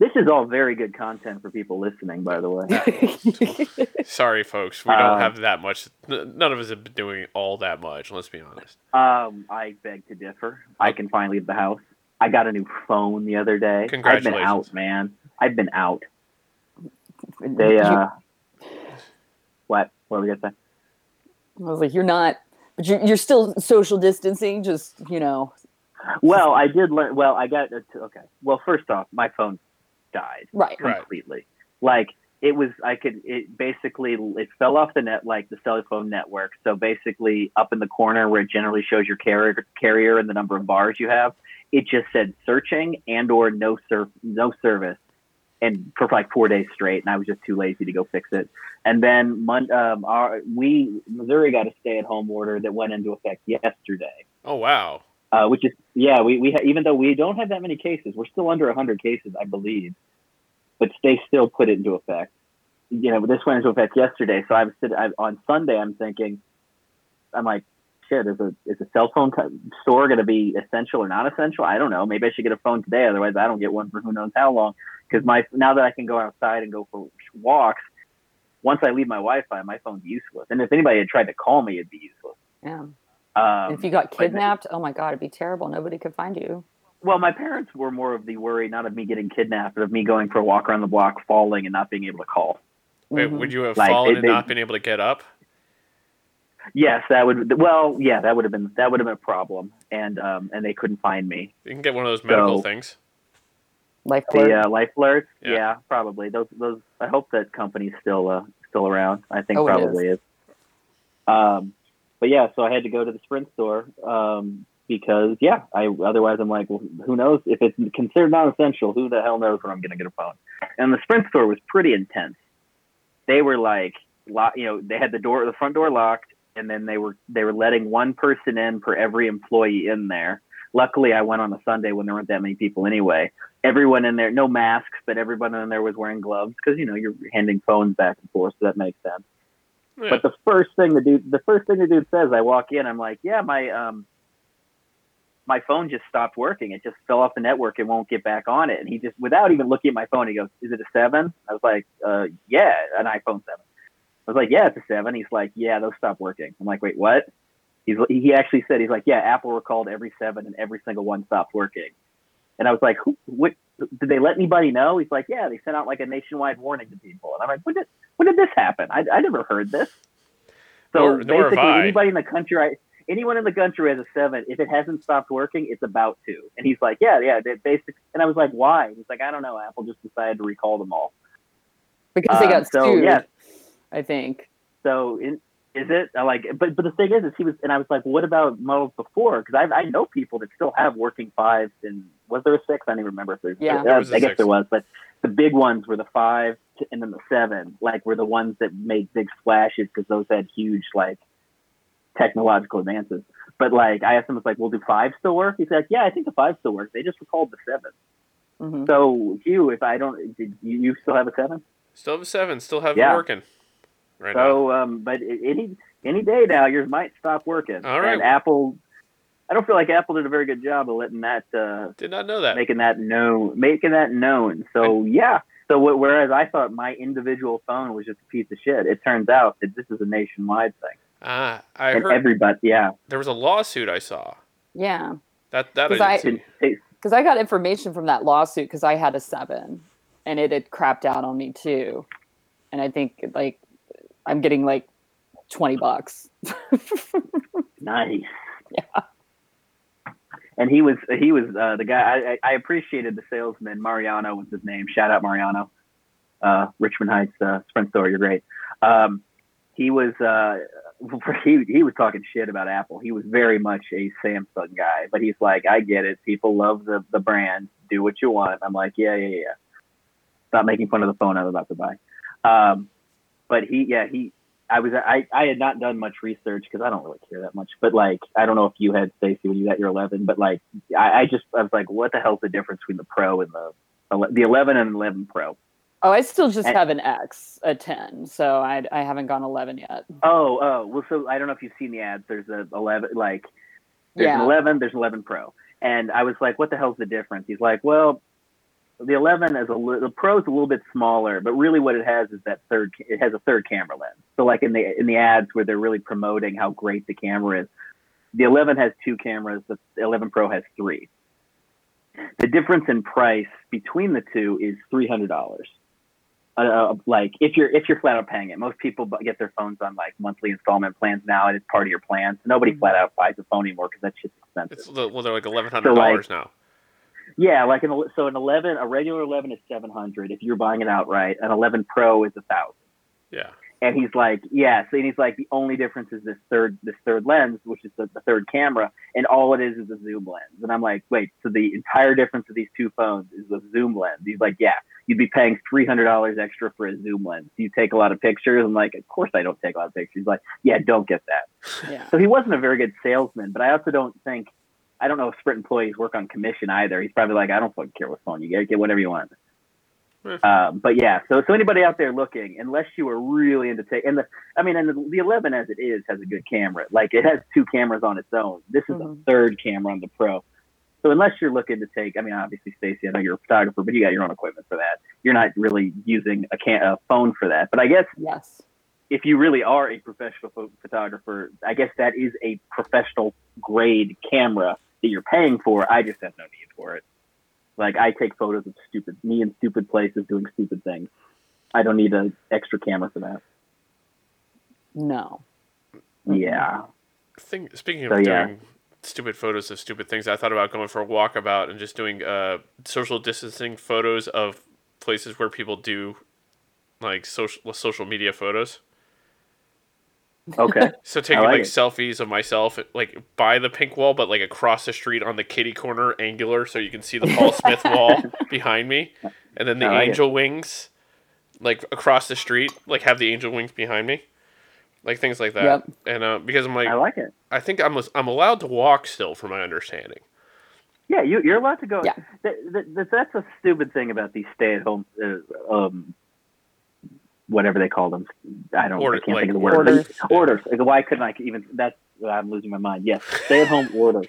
This is all very good content for people listening, by the way. sorry, folks. We don't Um, have that much. None of us have been doing all that much. Let's be honest. Um, I beg to differ. I can finally leave the house. I got a new phone the other day. Congratulations, I've been out, man. I've been out. They uh, what? What were we gonna say? I was like, you're not, but you're, you're still social distancing. Just you know, Well, I did learn. Well, I got okay. Well, first off, my phone died right? Right. completely. Like it was, I could. It basically it fell off the net, like the cell phone network. So basically, up in the corner where it generally shows your carrier carrier and the number of bars you have, it just said searching and or no ser- no service, and for like four days straight. And I was just too lazy to go fix it. And then Mon- um, our, we Missouri got a stay at home order that went into effect yesterday. Oh wow. Uh, which is yeah, we we ha- even though we don't have that many cases, we're still under hundred cases, I believe, but they still put it into effect. You know, this went into effect yesterday, so I was sit- I, on Sunday. I'm thinking, I'm like, shit, is a is a cell phone co- store going to be essential or not essential? I don't know. Maybe I should get a phone today, otherwise I don't get one for who knows how long. Because my now that I can go outside and go for walks, once I leave my Wi-Fi, my phone's useless. And if anybody had tried to call me, it'd be useless. Yeah. Um, if you got but- kidnapped, oh my god, it'd be terrible. Nobody could find you. Well, my parents were more of the worry, not of me getting kidnapped, but of me going for a walk around the block, falling, and not being able to call. Wait, Mhm. would you have Like, fallen they- and they- not been able to get up? Yes, that would. Well, yeah, that would have been that would have been a problem, and um, and they couldn't find me. You can get one of those medical So- things. Life alert. The uh, life alerts, Yeah. yeah. probably those. Those. I hope that company's still uh, still around. I think Oh, it probably is. Um, but yeah, so I had to go to the Sprint store um, because yeah, I otherwise I'm like, well, who knows if it's considered non-essential? Who the hell knows when I'm going to get a phone? And the Sprint store was pretty intense. They were like, lo- you know, they had the door, the front door locked, and then they were they were letting one person in per every employee in there. Luckily, I went on a Sunday when there weren't that many people anyway. Everyone in there, no masks, but everyone in there was wearing gloves because you know you're handing phones back and forth, so that makes sense. But the first thing the dude, the first thing the dude says, I walk in, I'm like, yeah, my um, my phone just stopped working. It just fell off the network and won't get back on it. And he just, without even looking at my phone, he goes, "Is it a seven? I was like, uh, yeah, an iPhone seven. I was like, yeah, it's a seven. He's like, yeah, those stopped working. I'm like, wait, what? He's he actually said he's like, yeah, Apple recalled every seven and every single one stopped working. And I was like, who? What? Did they let anybody know? He's like, yeah, they sent out like a nationwide warning to people. And I'm like, when did when did this happen? I, I never heard this. So Nor- nor basically, I. anybody in the country, I, anyone in the country has a seven. If it hasn't stopped working, it's about to. And he's like, yeah, yeah, they basic. And I was like, why? He's like, I don't know. Apple just decided to recall them all. because they Um, got so sued. yeah, I think. so in, is it I like? But but the thing is, is he was, and I was like, what about models before? Because I I know people that still have working fives. And was there a six? I don't even remember if there's. Yeah. There was a I guess six. there was, but the big ones were the five t- and then the seven. Like were the ones that made big splashes because those had huge like technological advances. But like I asked him, I was like, "Well, do five still work?" He's like, "Yeah, I think the five still works. They just recalled the seven. hmm So Hugh, if I don't, did you, you still have a seven? Still have a seven. Still have Yeah. it working. Right now. So, um, but any any day now, yours might stop working. All right. And Apple, I don't feel like Apple did a very good job of letting that, uh, Did not know that. making that known, making that known. So yeah. So wh- whereas I thought my individual phone was just a piece of shit, it turns out that this is a nationwide thing, Ah, I and heard everybody, yeah. there was a lawsuit I saw. Yeah, That that 'Cause I I- didn't because I got information from that lawsuit because I had a seven, and it had crapped out on me too, and I think like I'm getting like twenty bucks. Nice. Yeah. And he was he was uh, the guy. I, I appreciated the salesman. Mariano was his name. Shout out Mariano. Uh, Richmond Heights uh, Sprint store. You're great. Um, he was uh, he he was talking shit about Apple. He was very much a Samsung guy, but he's like, I get it. People love the the brand. Do what you want. I'm like, yeah, yeah, yeah. Stop making fun of the phone I'm about to buy. Um, but he, yeah, he, I was, I, I had not done much research because I don't really care that much. But like, I don't know if you had Stacy when you got your 11, but like, I, I just, I was like, what the hell's the difference between the Pro and the, the 11 and 11 Pro? Oh, I still just And- have an X, a 10, so I, I haven't gone 11 yet. Oh, oh, well, so I don't know if you've seen the ads. There's a 11, like, there's Yeah. an 11, there's an 11 Pro. And I was like, what the hell's the difference? He's like, well, the 11 is a li- the Pro is a little bit smaller, but really what it has is that third, it has a third camera lens. So like in the, in the ads where they're really promoting how great the camera is, the 11 has two cameras, the 11 Pro has three. The difference in price between the two is $300. Uh, like if you're if you're flat out paying it, most people get their phones on like monthly installment plans now, and it's part of your plan. So nobody Mhm. flat out buys a phone anymore because that's just expensive. It's well, they're like eleven hundred dollars now. Yeah, like an so an 11, a regular 11 is 700 if you're buying it outright. An 11 Pro is a thousand. Yeah. And he's like, yeah. So and he's like, the only difference is this third, this third lens, which is the, the third camera, and all it is is a zoom lens. And I'm like, wait, so the entire difference of these two phones is the zoom lens. He's like, yeah, you'd be paying three hundred dollars extra for a zoom lens. Do you take a lot of pictures? I'm like, of course I don't take a lot of pictures. He's like, yeah, don't get that. Yeah. So he wasn't a very good salesman, but I also don't think I don't know if Sprint employees work on commission either. He's probably like, I don't fucking care what phone you get, get whatever you want. Hmm. Um, but yeah, so so anybody out there looking, unless you were really into take, and the I mean, and the, the 11 as it is has a good camera. Like it has two cameras on its own. This is a Mhm. third camera on the Pro. So unless you're looking to take, I mean, obviously, Stacy, I know you're a photographer, but you got your own equipment for that. You're not really using a, can- a phone for that. But I guess Yes. if you really are a professional photographer, I guess that is a professional grade camera that you're paying for. I just have no need for it. Like I take photos of stupid me in stupid places doing stupid things. I don't need an extra camera for that. No. Yeah. Thing, speaking of So, yeah. doing stupid photos of stupid things, I thought about going for a walkabout and just doing uh, social distancing photos of places where people do like social social media photos. Okay. So taking like like selfies of myself like by the pink wall, but like across the street on the kitty corner, angular, so you can see the Paul Smith wall behind me, and then the I like it. angel wings, like across the street, like have the angel wings behind me, like things like that. Yep. And uh, because I'm like, I like it. I think I'm I'm allowed to walk still, from my understanding. Yeah, you, you're allowed to go. Yeah. Th- th- th- that's a stupid thing about these stay-at-home, uh, um, whatever they call them. I don't. Order- I can't like think of the word. orders. Orders. Like, why couldn't I even? That's. I'm losing my mind. Yes, stay-at-home orders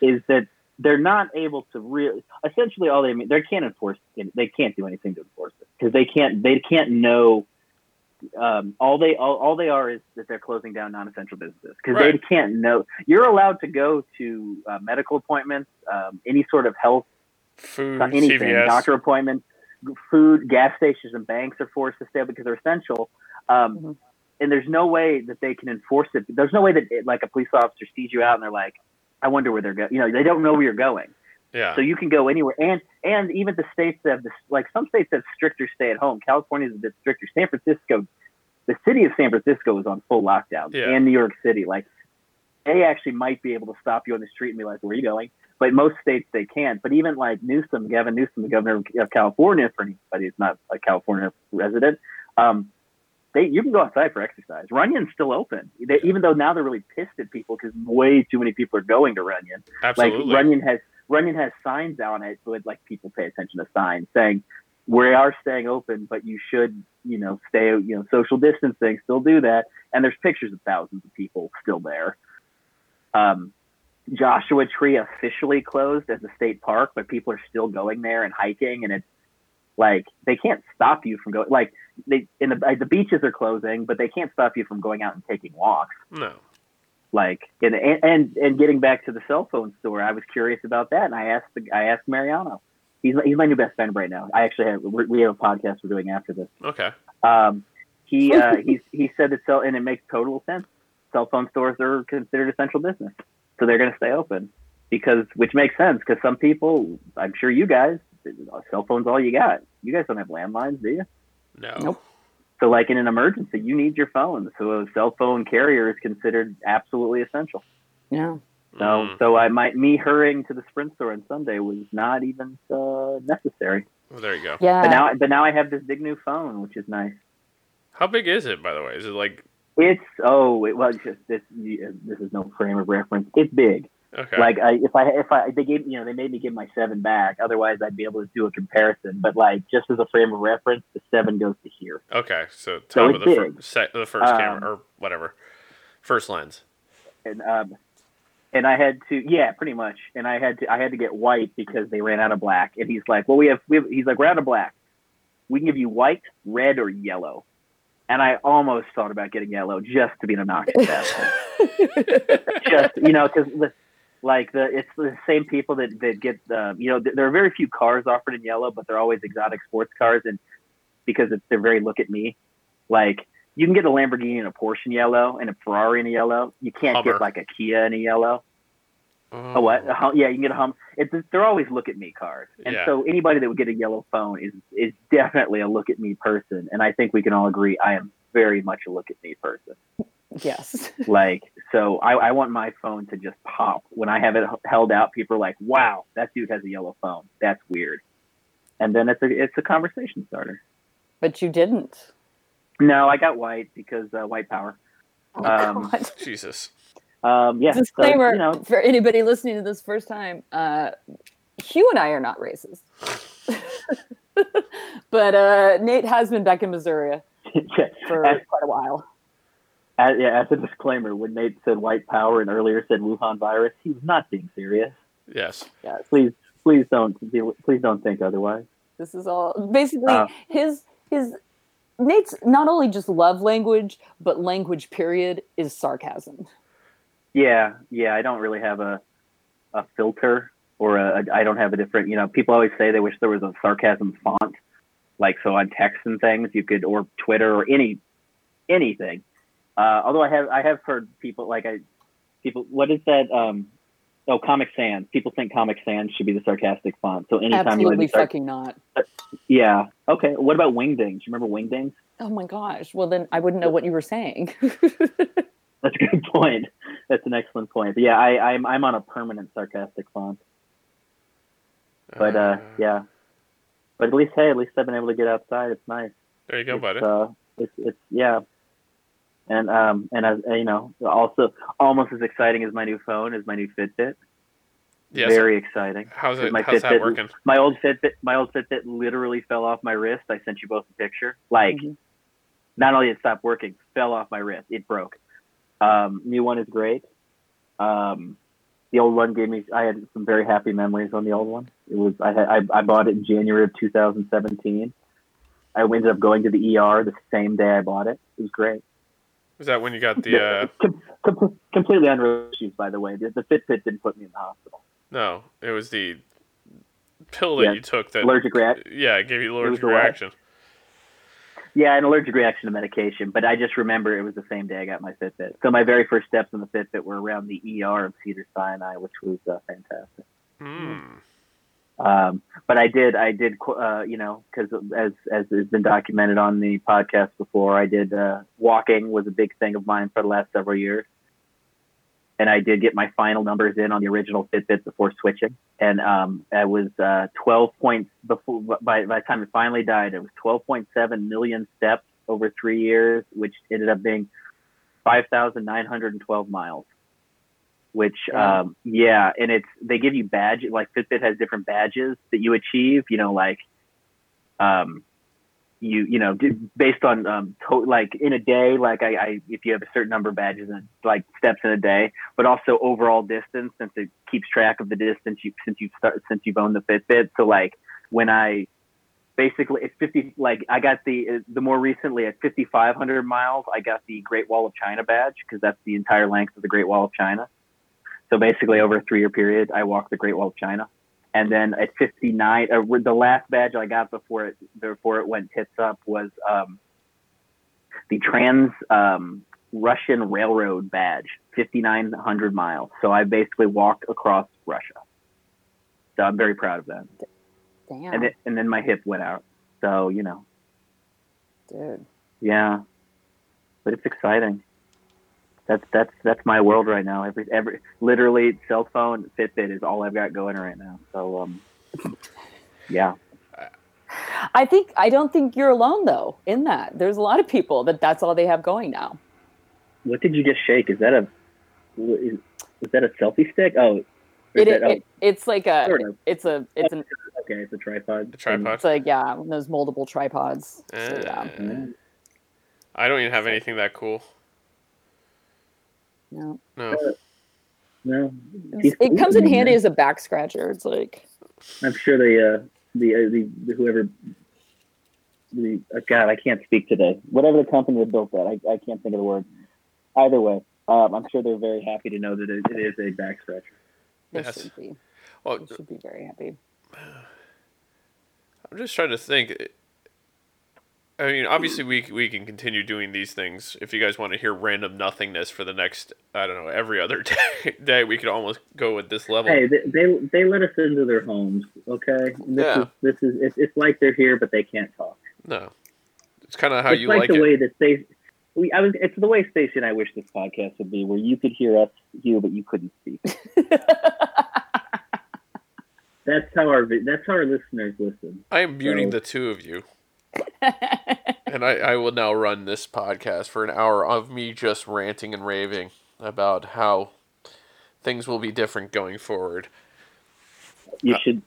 is that they're not able to really. Essentially, all they mean they can't enforce. They can't do anything to enforce it because they can't. They can't know. Um, all they all, all they are is that they're closing down non-essential businesses because they can't know. You're allowed to go to uh, medical appointments, um, any sort of health Food, anything, CVS. doctor appointments, food, gas stations, and banks are forced to stay open because they're essential. Um, Mhm. And there's no way that they can enforce it. There's no way that it, like a police officer sees you out and they're like, "I wonder where they're going." You know, they don't know where you're going, yeah. so you can go anywhere. And and even the states that have this, like some states have stricter stay at home. California is a bit stricter. San Francisco, the city of San Francisco is on full lockdown, Yeah. and New York City. Like they actually might be able to stop you on the street and be like, "Where are you going?" But most states they can't. But even like Newsom, Gavin Newsom, the governor of California, for anybody who's not a California resident, um, they you can go outside for exercise. Runyon's still open, they, even though now they're really pissed at people because way too many people are going to Runyon. Absolutely. Like Runyon has Runyon has signs on it, so it like people pay attention to signs saying we are staying open, but you should you know stay you know social distancing, still do that. And there's pictures of thousands of people still there. Um, Joshua Tree officially closed as a state park, but people are still going there and hiking, and it's like they can't stop you from going. Like they in the like, the beaches are closing, but they can't stop you from going out and taking walks no. like and and and getting back to the cell phone store i was curious about that and i asked the, i asked mariano he's he's my new best friend right now i actually have we we have a podcast we're doing after this Okay. um he uh he he said that cell and it makes total sense cell phone stores are considered essential business so they're going to stay open because which makes sense because some people i'm sure you guys cell phone's all you got you guys don't have landlines do you No. Nope. so like in an emergency you need your phone so a cell phone carrier is considered absolutely essential Yeah. so, Mm. so I might me hurrying to the Sprint store on Sunday was not even uh, necessary. Well, there you go. Yeah. But now, but now I have this big new phone, which is nice. How big is it, by the way? Is it like It's oh, it was just this. This is no frame of reference. It's big. okay? Like I, if I, if I, they gave, you know, they made me give my seven back. Otherwise, I'd be able to do a comparison. But like, just as a frame of reference, the seven goes to here. okay, so So top of it's the, fir- big. se- the first Um, camera or whatever, first lens. and um, and I had to, yeah, pretty much. And I had to, I had to get white because they ran out of black. And he's like, well, we have, we have he's like, we're out of black. We can give you white, red, or yellow. And I almost thought about getting yellow just to be an obnoxious asshole. just you know, because like the it's the same people that that get uh, you know th- there are very few cars offered in yellow, but they're always exotic sports cars, and because it's, they're very look at me, like. You can get a Lamborghini in a Porsche in yellow and a Ferrari in a yellow. You can't Hummer. get like a Kia in a yellow. Oh, A what? A hum, yeah, you can get a hum. It's they're always look at me cars, and Yeah. so anybody that would get a yellow phone is is definitely a look at me person, and I think we can all agree I am very much a look at me person. yes. Like, so I, I want my phone to just pop when I have it h- held out. People are like, "Wow, that dude has a yellow phone. That's weird," and then it's a it's a conversation starter. But you didn't. No, I got white because uh, white power. Oh, Um, Jesus. Um, yeah, so, Disclaimer you know, for anybody listening to this first time: uh, Hugh and I are not racist, but uh, Nate has been back in Missouri for As- quite a while. as, yeah, as a disclaimer, when Nate said white power and earlier said Wuhan virus, he was not being serious. Yes. Yes, Please, please don't, please don't think otherwise. this is all basically Uh, his his Nate's not only just love language, but language period is sarcasm. Yeah, yeah. I don't really have a a filter or a, I don't have a different. You know, people always say they wish there was a sarcasm font, like so on text and things you could or Twitter or any anything. Uh, although I have I have heard people like I people what is that? Um, oh, Comic Sans. People think Comic Sans should be the sarcastic font. So anytime you Absolutely to start, fucking not. yeah. Okay. What about Wingdings? You remember Wingdings? Oh my gosh. Well, then I wouldn't know what you were saying. That's a good point. That's an excellent point. But yeah, I, I'm I'm on a permanent sarcastic font. But uh, yeah. But at least hey, at least I've been able to get outside. It's nice. There you go, it's, buddy. Uh, it's it's yeah. And um and as you know, also almost as exciting as my new phone is my new Fitbit. yes. Very exciting. how's it? my How's that Fitbit- working? My old Fitbit, my old Fitbit literally fell off my wrist. I sent you both a picture. Like, Mhm. not only it stopped working, fell off my wrist. It broke. Um, new one is great. Um, the old one gave me. I had some very happy memories on the old one. It was. I had. I, I bought it in January of 2017. I ended up going to the ER the same day I bought it. It was great. Is that when you got the? uh Com- com- completely unrelated issues, by the way. The, the Fitbit didn't put me in the hospital. No, it was the pill that you took that. Allergic react. Yeah, it gave you was allergic reaction. Yeah, an allergic reaction to medication, but I just remember it was the same day I got my Fitbit. So my very first steps in the Fitbit were around the ER of Cedar Sinai, which was uh, fantastic. Hmm. Um, but I did, I did, uh, you know, because as as has been documented on the podcast before, I did uh, walking was a big thing of mine for the last several years, and I did get my final numbers in on the original Fitbit before switching, and um, I was uh, 12 points before by by the time it finally died, it was 12.7 million steps over three years, which ended up being 5,912 miles which Wow. um yeah and it's they give you badges. like fitbit has different badges that you achieve you know like um you you know based on um to- like in a day like I, I if you have a certain number of badges and like steps in a day but also overall distance since it keeps track of the distance you since you've start, since you've owned the fitbit. So like when i basically it's 50 like i got the uh, the more recently at 5500 miles i got the great wall of china badge because that's the entire length of the great wall of china. So basically, over a three-year period, I walked the Great Wall of China, and then at 59, uh, the last badge I got before it before it went tits up was um, the Trans um, Russian Railroad badge, 5,900 miles. So I basically walked across Russia. So I'm very proud of that. Damn, And then, and then my hip went out. So you know, dude. yeah, but it's exciting. That's that's that's my world right now. Every every literally cell phone, Fitbit is all I've got going right now. So um, yeah. I think I don't think you're alone though in that. There's a lot of people that that's all they have going now. What did you just shake? Is that a is, is that a selfie stick? Oh, It, that- oh, it, it's like a Sort of. it's a it's an okay, it's a tripod. The tripod. it's like yeah one of those moldable tripods. So, Eh, yeah, Mm. I don't even have anything that cool. No. No. No, it comes in handy as a back scratcher. It's like I'm sure the uh, the, uh, the the whoever the uh, God, I can't speak today. Whatever the company that built that, I, I can't think of the word. Either way, um, I'm sure they're very happy to know that it, it is a back scratcher. they Yes. should be. Well, They should be very happy. I'm just trying to think. I mean, obviously, we we can continue doing these things. If you guys want to hear random nothingness for the next, I don't know, every other day, day we could almost go with this level. Hey, they, they they let us into their homes. Okay, this Yeah. is this is it's, it's like they're here, but they can't talk. No, it's kind of how it's you like, like the it. way that they. We, I was. It's the way Stacey and I wish this podcast would be, where you could hear us, you, but you couldn't speak. That's how our that's how our listeners listen. I am muting So- the two of you, and I, I will now run this podcast for an hour of me just ranting and raving about how things will be different going forward. You Uh, should.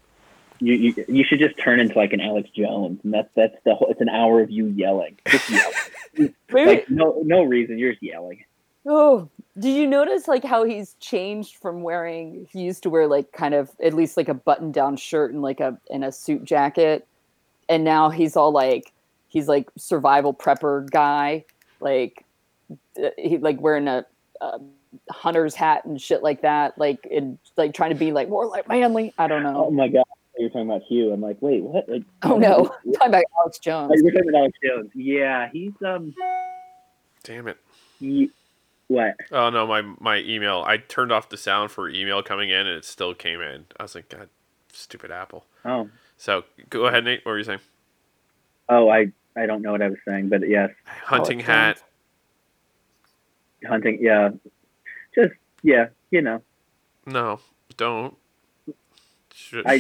You, you, you should just turn into like an Alex Jones, and that's that's the whole. It's an hour of you yelling, just yelling. Like no no reason. You're just yelling. Oh, did you notice like how he's changed from wearing? He used to wear like kind of at least like a button-down shirt and like a and a suit jacket, and now he's all like he's like survival prepper guy, like uh, he like wearing a, a hunter's hat and shit like that, like and like trying to be like more like manly. I don't know Oh my god, you're talking about Hugh. I'm like, wait, what? Like, Oh no, I'm talking about Alex Jones. Oh, you're talking about Alex Jones. Yeah, he's um. Damn it. He, what? Oh no, my my email. I turned off the sound for email coming in, and it still came in. I was like, God, stupid Apple. Oh, So go ahead, Nate. What were you saying? oh, I I don't know what I was saying, but yes, Hunting oh, Alex hat. Jones. hunting. Yeah, just yeah, you know. No, don't. Should, I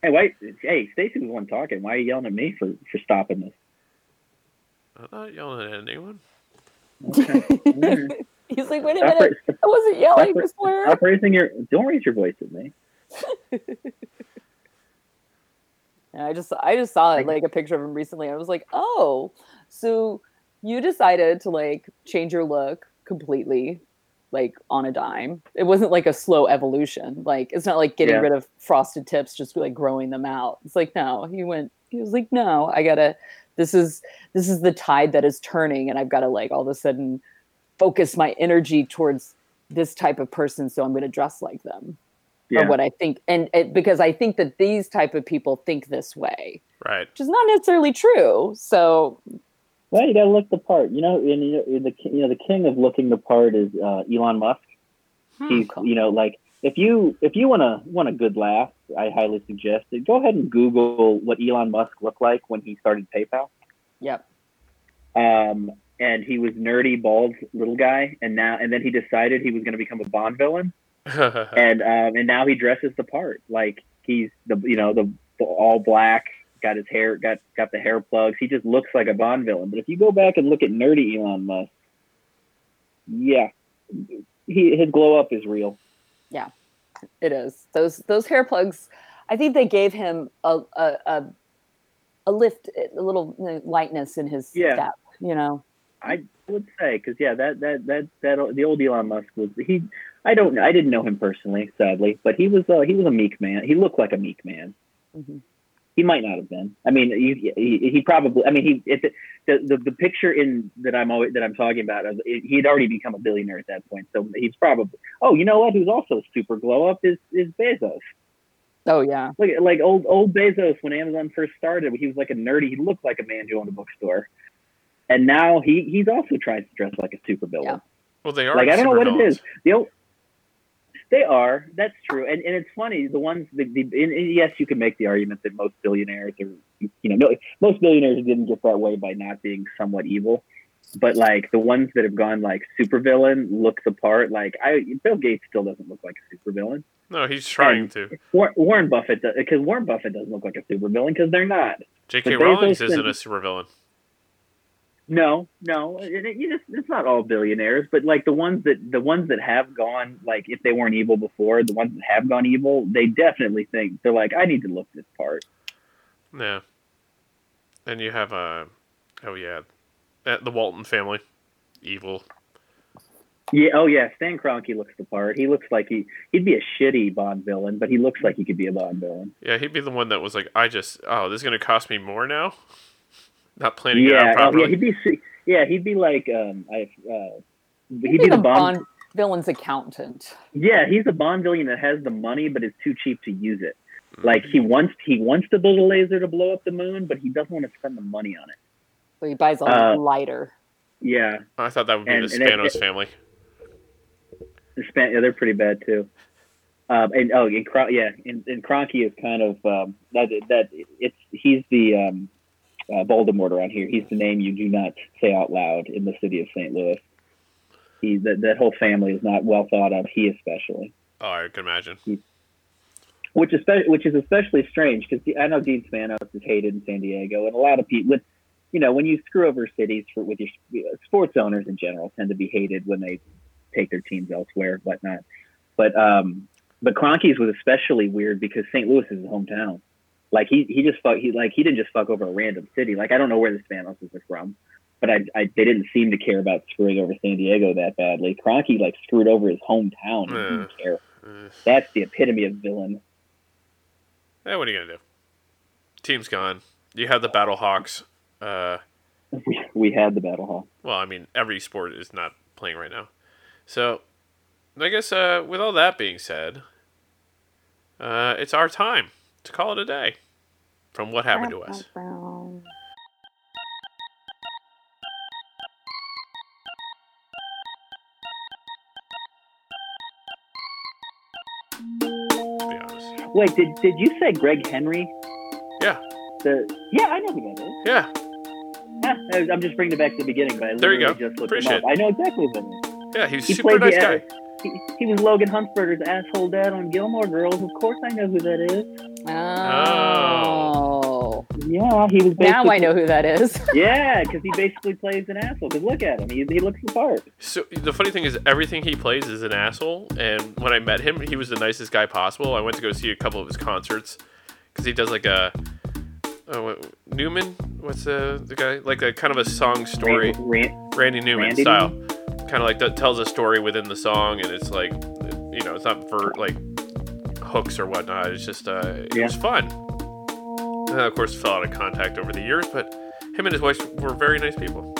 hey, wait, hey, Stacey was the one talking. Why are you yelling at me for for stopping this? I'm not yelling at anyone. Okay. He's like, wait a Stop, minute, ra- I wasn't yelling, Stop ra- I swear. stop raising your. Don't raise your voice at me. And I just I just saw Like- like a picture of him recently. I was like, oh, so you decided to like change your look completely, like on a dime. It wasn't like a slow evolution. Like it's not like getting Yeah. rid of frosted tips, just like growing them out. It's like no, he went. He was like, no, I gotta. This is this is the tide that is turning, and I've got to like all of a sudden focus my energy towards this type of person. So I'm going to dress like them Yeah. or what I think, and it, because I think that these type of people think this way, Right. which is not necessarily true. So Well, you gotta look the part. You know, and you know, the you know the king of looking the part is uh, Elon Musk. He's cool. you know like if you if you want to want a good laugh, I highly suggest it. Go ahead and Google what Elon Musk looked like when he started PayPal. yep, Um, and he was nerdy, bald little guy, and now and then he decided he was going to become a Bond villain, and um, and now he dresses the part. Like he's the you know the, the all black, got his hair got got the hair plugs. He just looks like a Bond villain. But if you go back and look at nerdy Elon Musk, yeah, he his glow up is real. Yeah, it is those those hair plugs. I think they gave him a a a, a lift, a little lightness in his Yeah. step. You know, I would say because yeah, that that that that the old Elon Musk was he. I don't know. I didn't know him personally, sadly, but he was uh, he was a meek man. He looked like a meek man. Mhm. He might not have been. I mean, he, he, he probably. I mean, he it, the, the the picture in that I'm always that I'm talking about. uh, He had already become a billionaire at that point, so he's probably. Oh, you know what? Who's also super glow up is is Bezos. oh yeah, at- like old old Bezos when Amazon first started, he was like a nerdy. He looked like a man who owned a bookstore, and now he he's also tries to dress like a supervillain. Yeah. well, they are. Like I don't know what it supervillains. is. The old, they are. That's true, and and it's funny. The ones the, the and, and yes, you can make the argument that most billionaires are you know no, most billionaires didn't get that way by not being somewhat evil. But like the ones that have gone like supervillain look the part. Like I, Bill Gates still doesn't look like a supervillain. No, he's trying And- to. War, Warren Buffett, because Warren Buffett doesn't look like a supervillain because they're not. J.K. But Rowling isn't and- a supervillain. No, no, it, it, just, it's not all billionaires, but like the ones that the ones that have gone like if they weren't evil before, the ones that have gone evil, they definitely think they're like, I need to look this part. Yeah. And you have uh oh yeah, uh, the Walton family, evil. Yeah, oh yeah, Stan Kroenke looks the part. He looks like he he'd be a shitty Bond villain, but he looks like he could be a Bond villain. Yeah, he'd be the one that was like, I just oh, this is gonna cost me more now. Not planning it out Yeah, oh, yeah, he'd be yeah, he'd be like um, I uh, He'd he'd be the Bond. Bond villain's accountant. Yeah, he's a Bond villain that has the money, but is too cheap to use it. Mm. Like he wants he wants to build a laser to blow up the moon, but he doesn't want to spend the money on it. So he buys a Uh, lighter. Yeah, I thought that would be And- the Spanos it- family. the Span- yeah, they're pretty bad too. Um, and oh, and Cron- yeah, and, and Kroenke is kind of um, that that it's he's the um, uh, Voldemort around here. He's the name you do not say out loud in the city of St. Louis. He that that whole family is not well thought of. He especially, Oh, I can imagine. which is which is especially strange because I know Dean Spanos is hated in San Diego, and a lot of people with you know when you screw over cities for with your sports owners in general tend to be hated when they take their teams elsewhere, whatnot. But um, but Kroenke's was especially weird because St. Louis is his hometown. Like he he just fuck he like he didn't just fuck over a random city. Like I don't know where the Spanoses are from, but I, I they didn't seem to care about screwing over San Diego that badly. Kroenke like screwed over his hometown. He didn't care. That's the epitome of villain. eh, what are you gonna do? Team's gone. You have the BattleHawks. Uh, We, we had the battle hall. well, I mean, every sport is not playing right now. So, I guess uh, with all that being said, uh, it's our time to call it a day from what happened to us. To be honest. Wait, did did you say Greg Henry? Yeah. The yeah, I know who that is. Yeah. Yeah, I'm just bringing it back to the beginning, but I There you go. just looked Appreciate him up. I know exactly who that is. Yeah, he's He super nice the guy. He, he was Logan Huntzberger's asshole dad on Gilmore Girls. Of course, I know who that is. Oh. Yeah, he was. Now I know who that is. Yeah, because he basically plays an asshole. Because look at him, he, he looks the part. So the funny thing is, everything he plays is an asshole. And when I met him, he was the nicest guy possible. I went to go see a couple of his concerts because he does like a oh, what- Newman. What's the the guy like a kind of a song story, Ran- ran- Randy Newman Randy style. Kind of like that tells a story within the song, and it's like you know, it's not for like hooks or whatnot. It's just uh, it Yeah. was fun. And of course, fell out of contact over the years, but him and his wife were very nice people.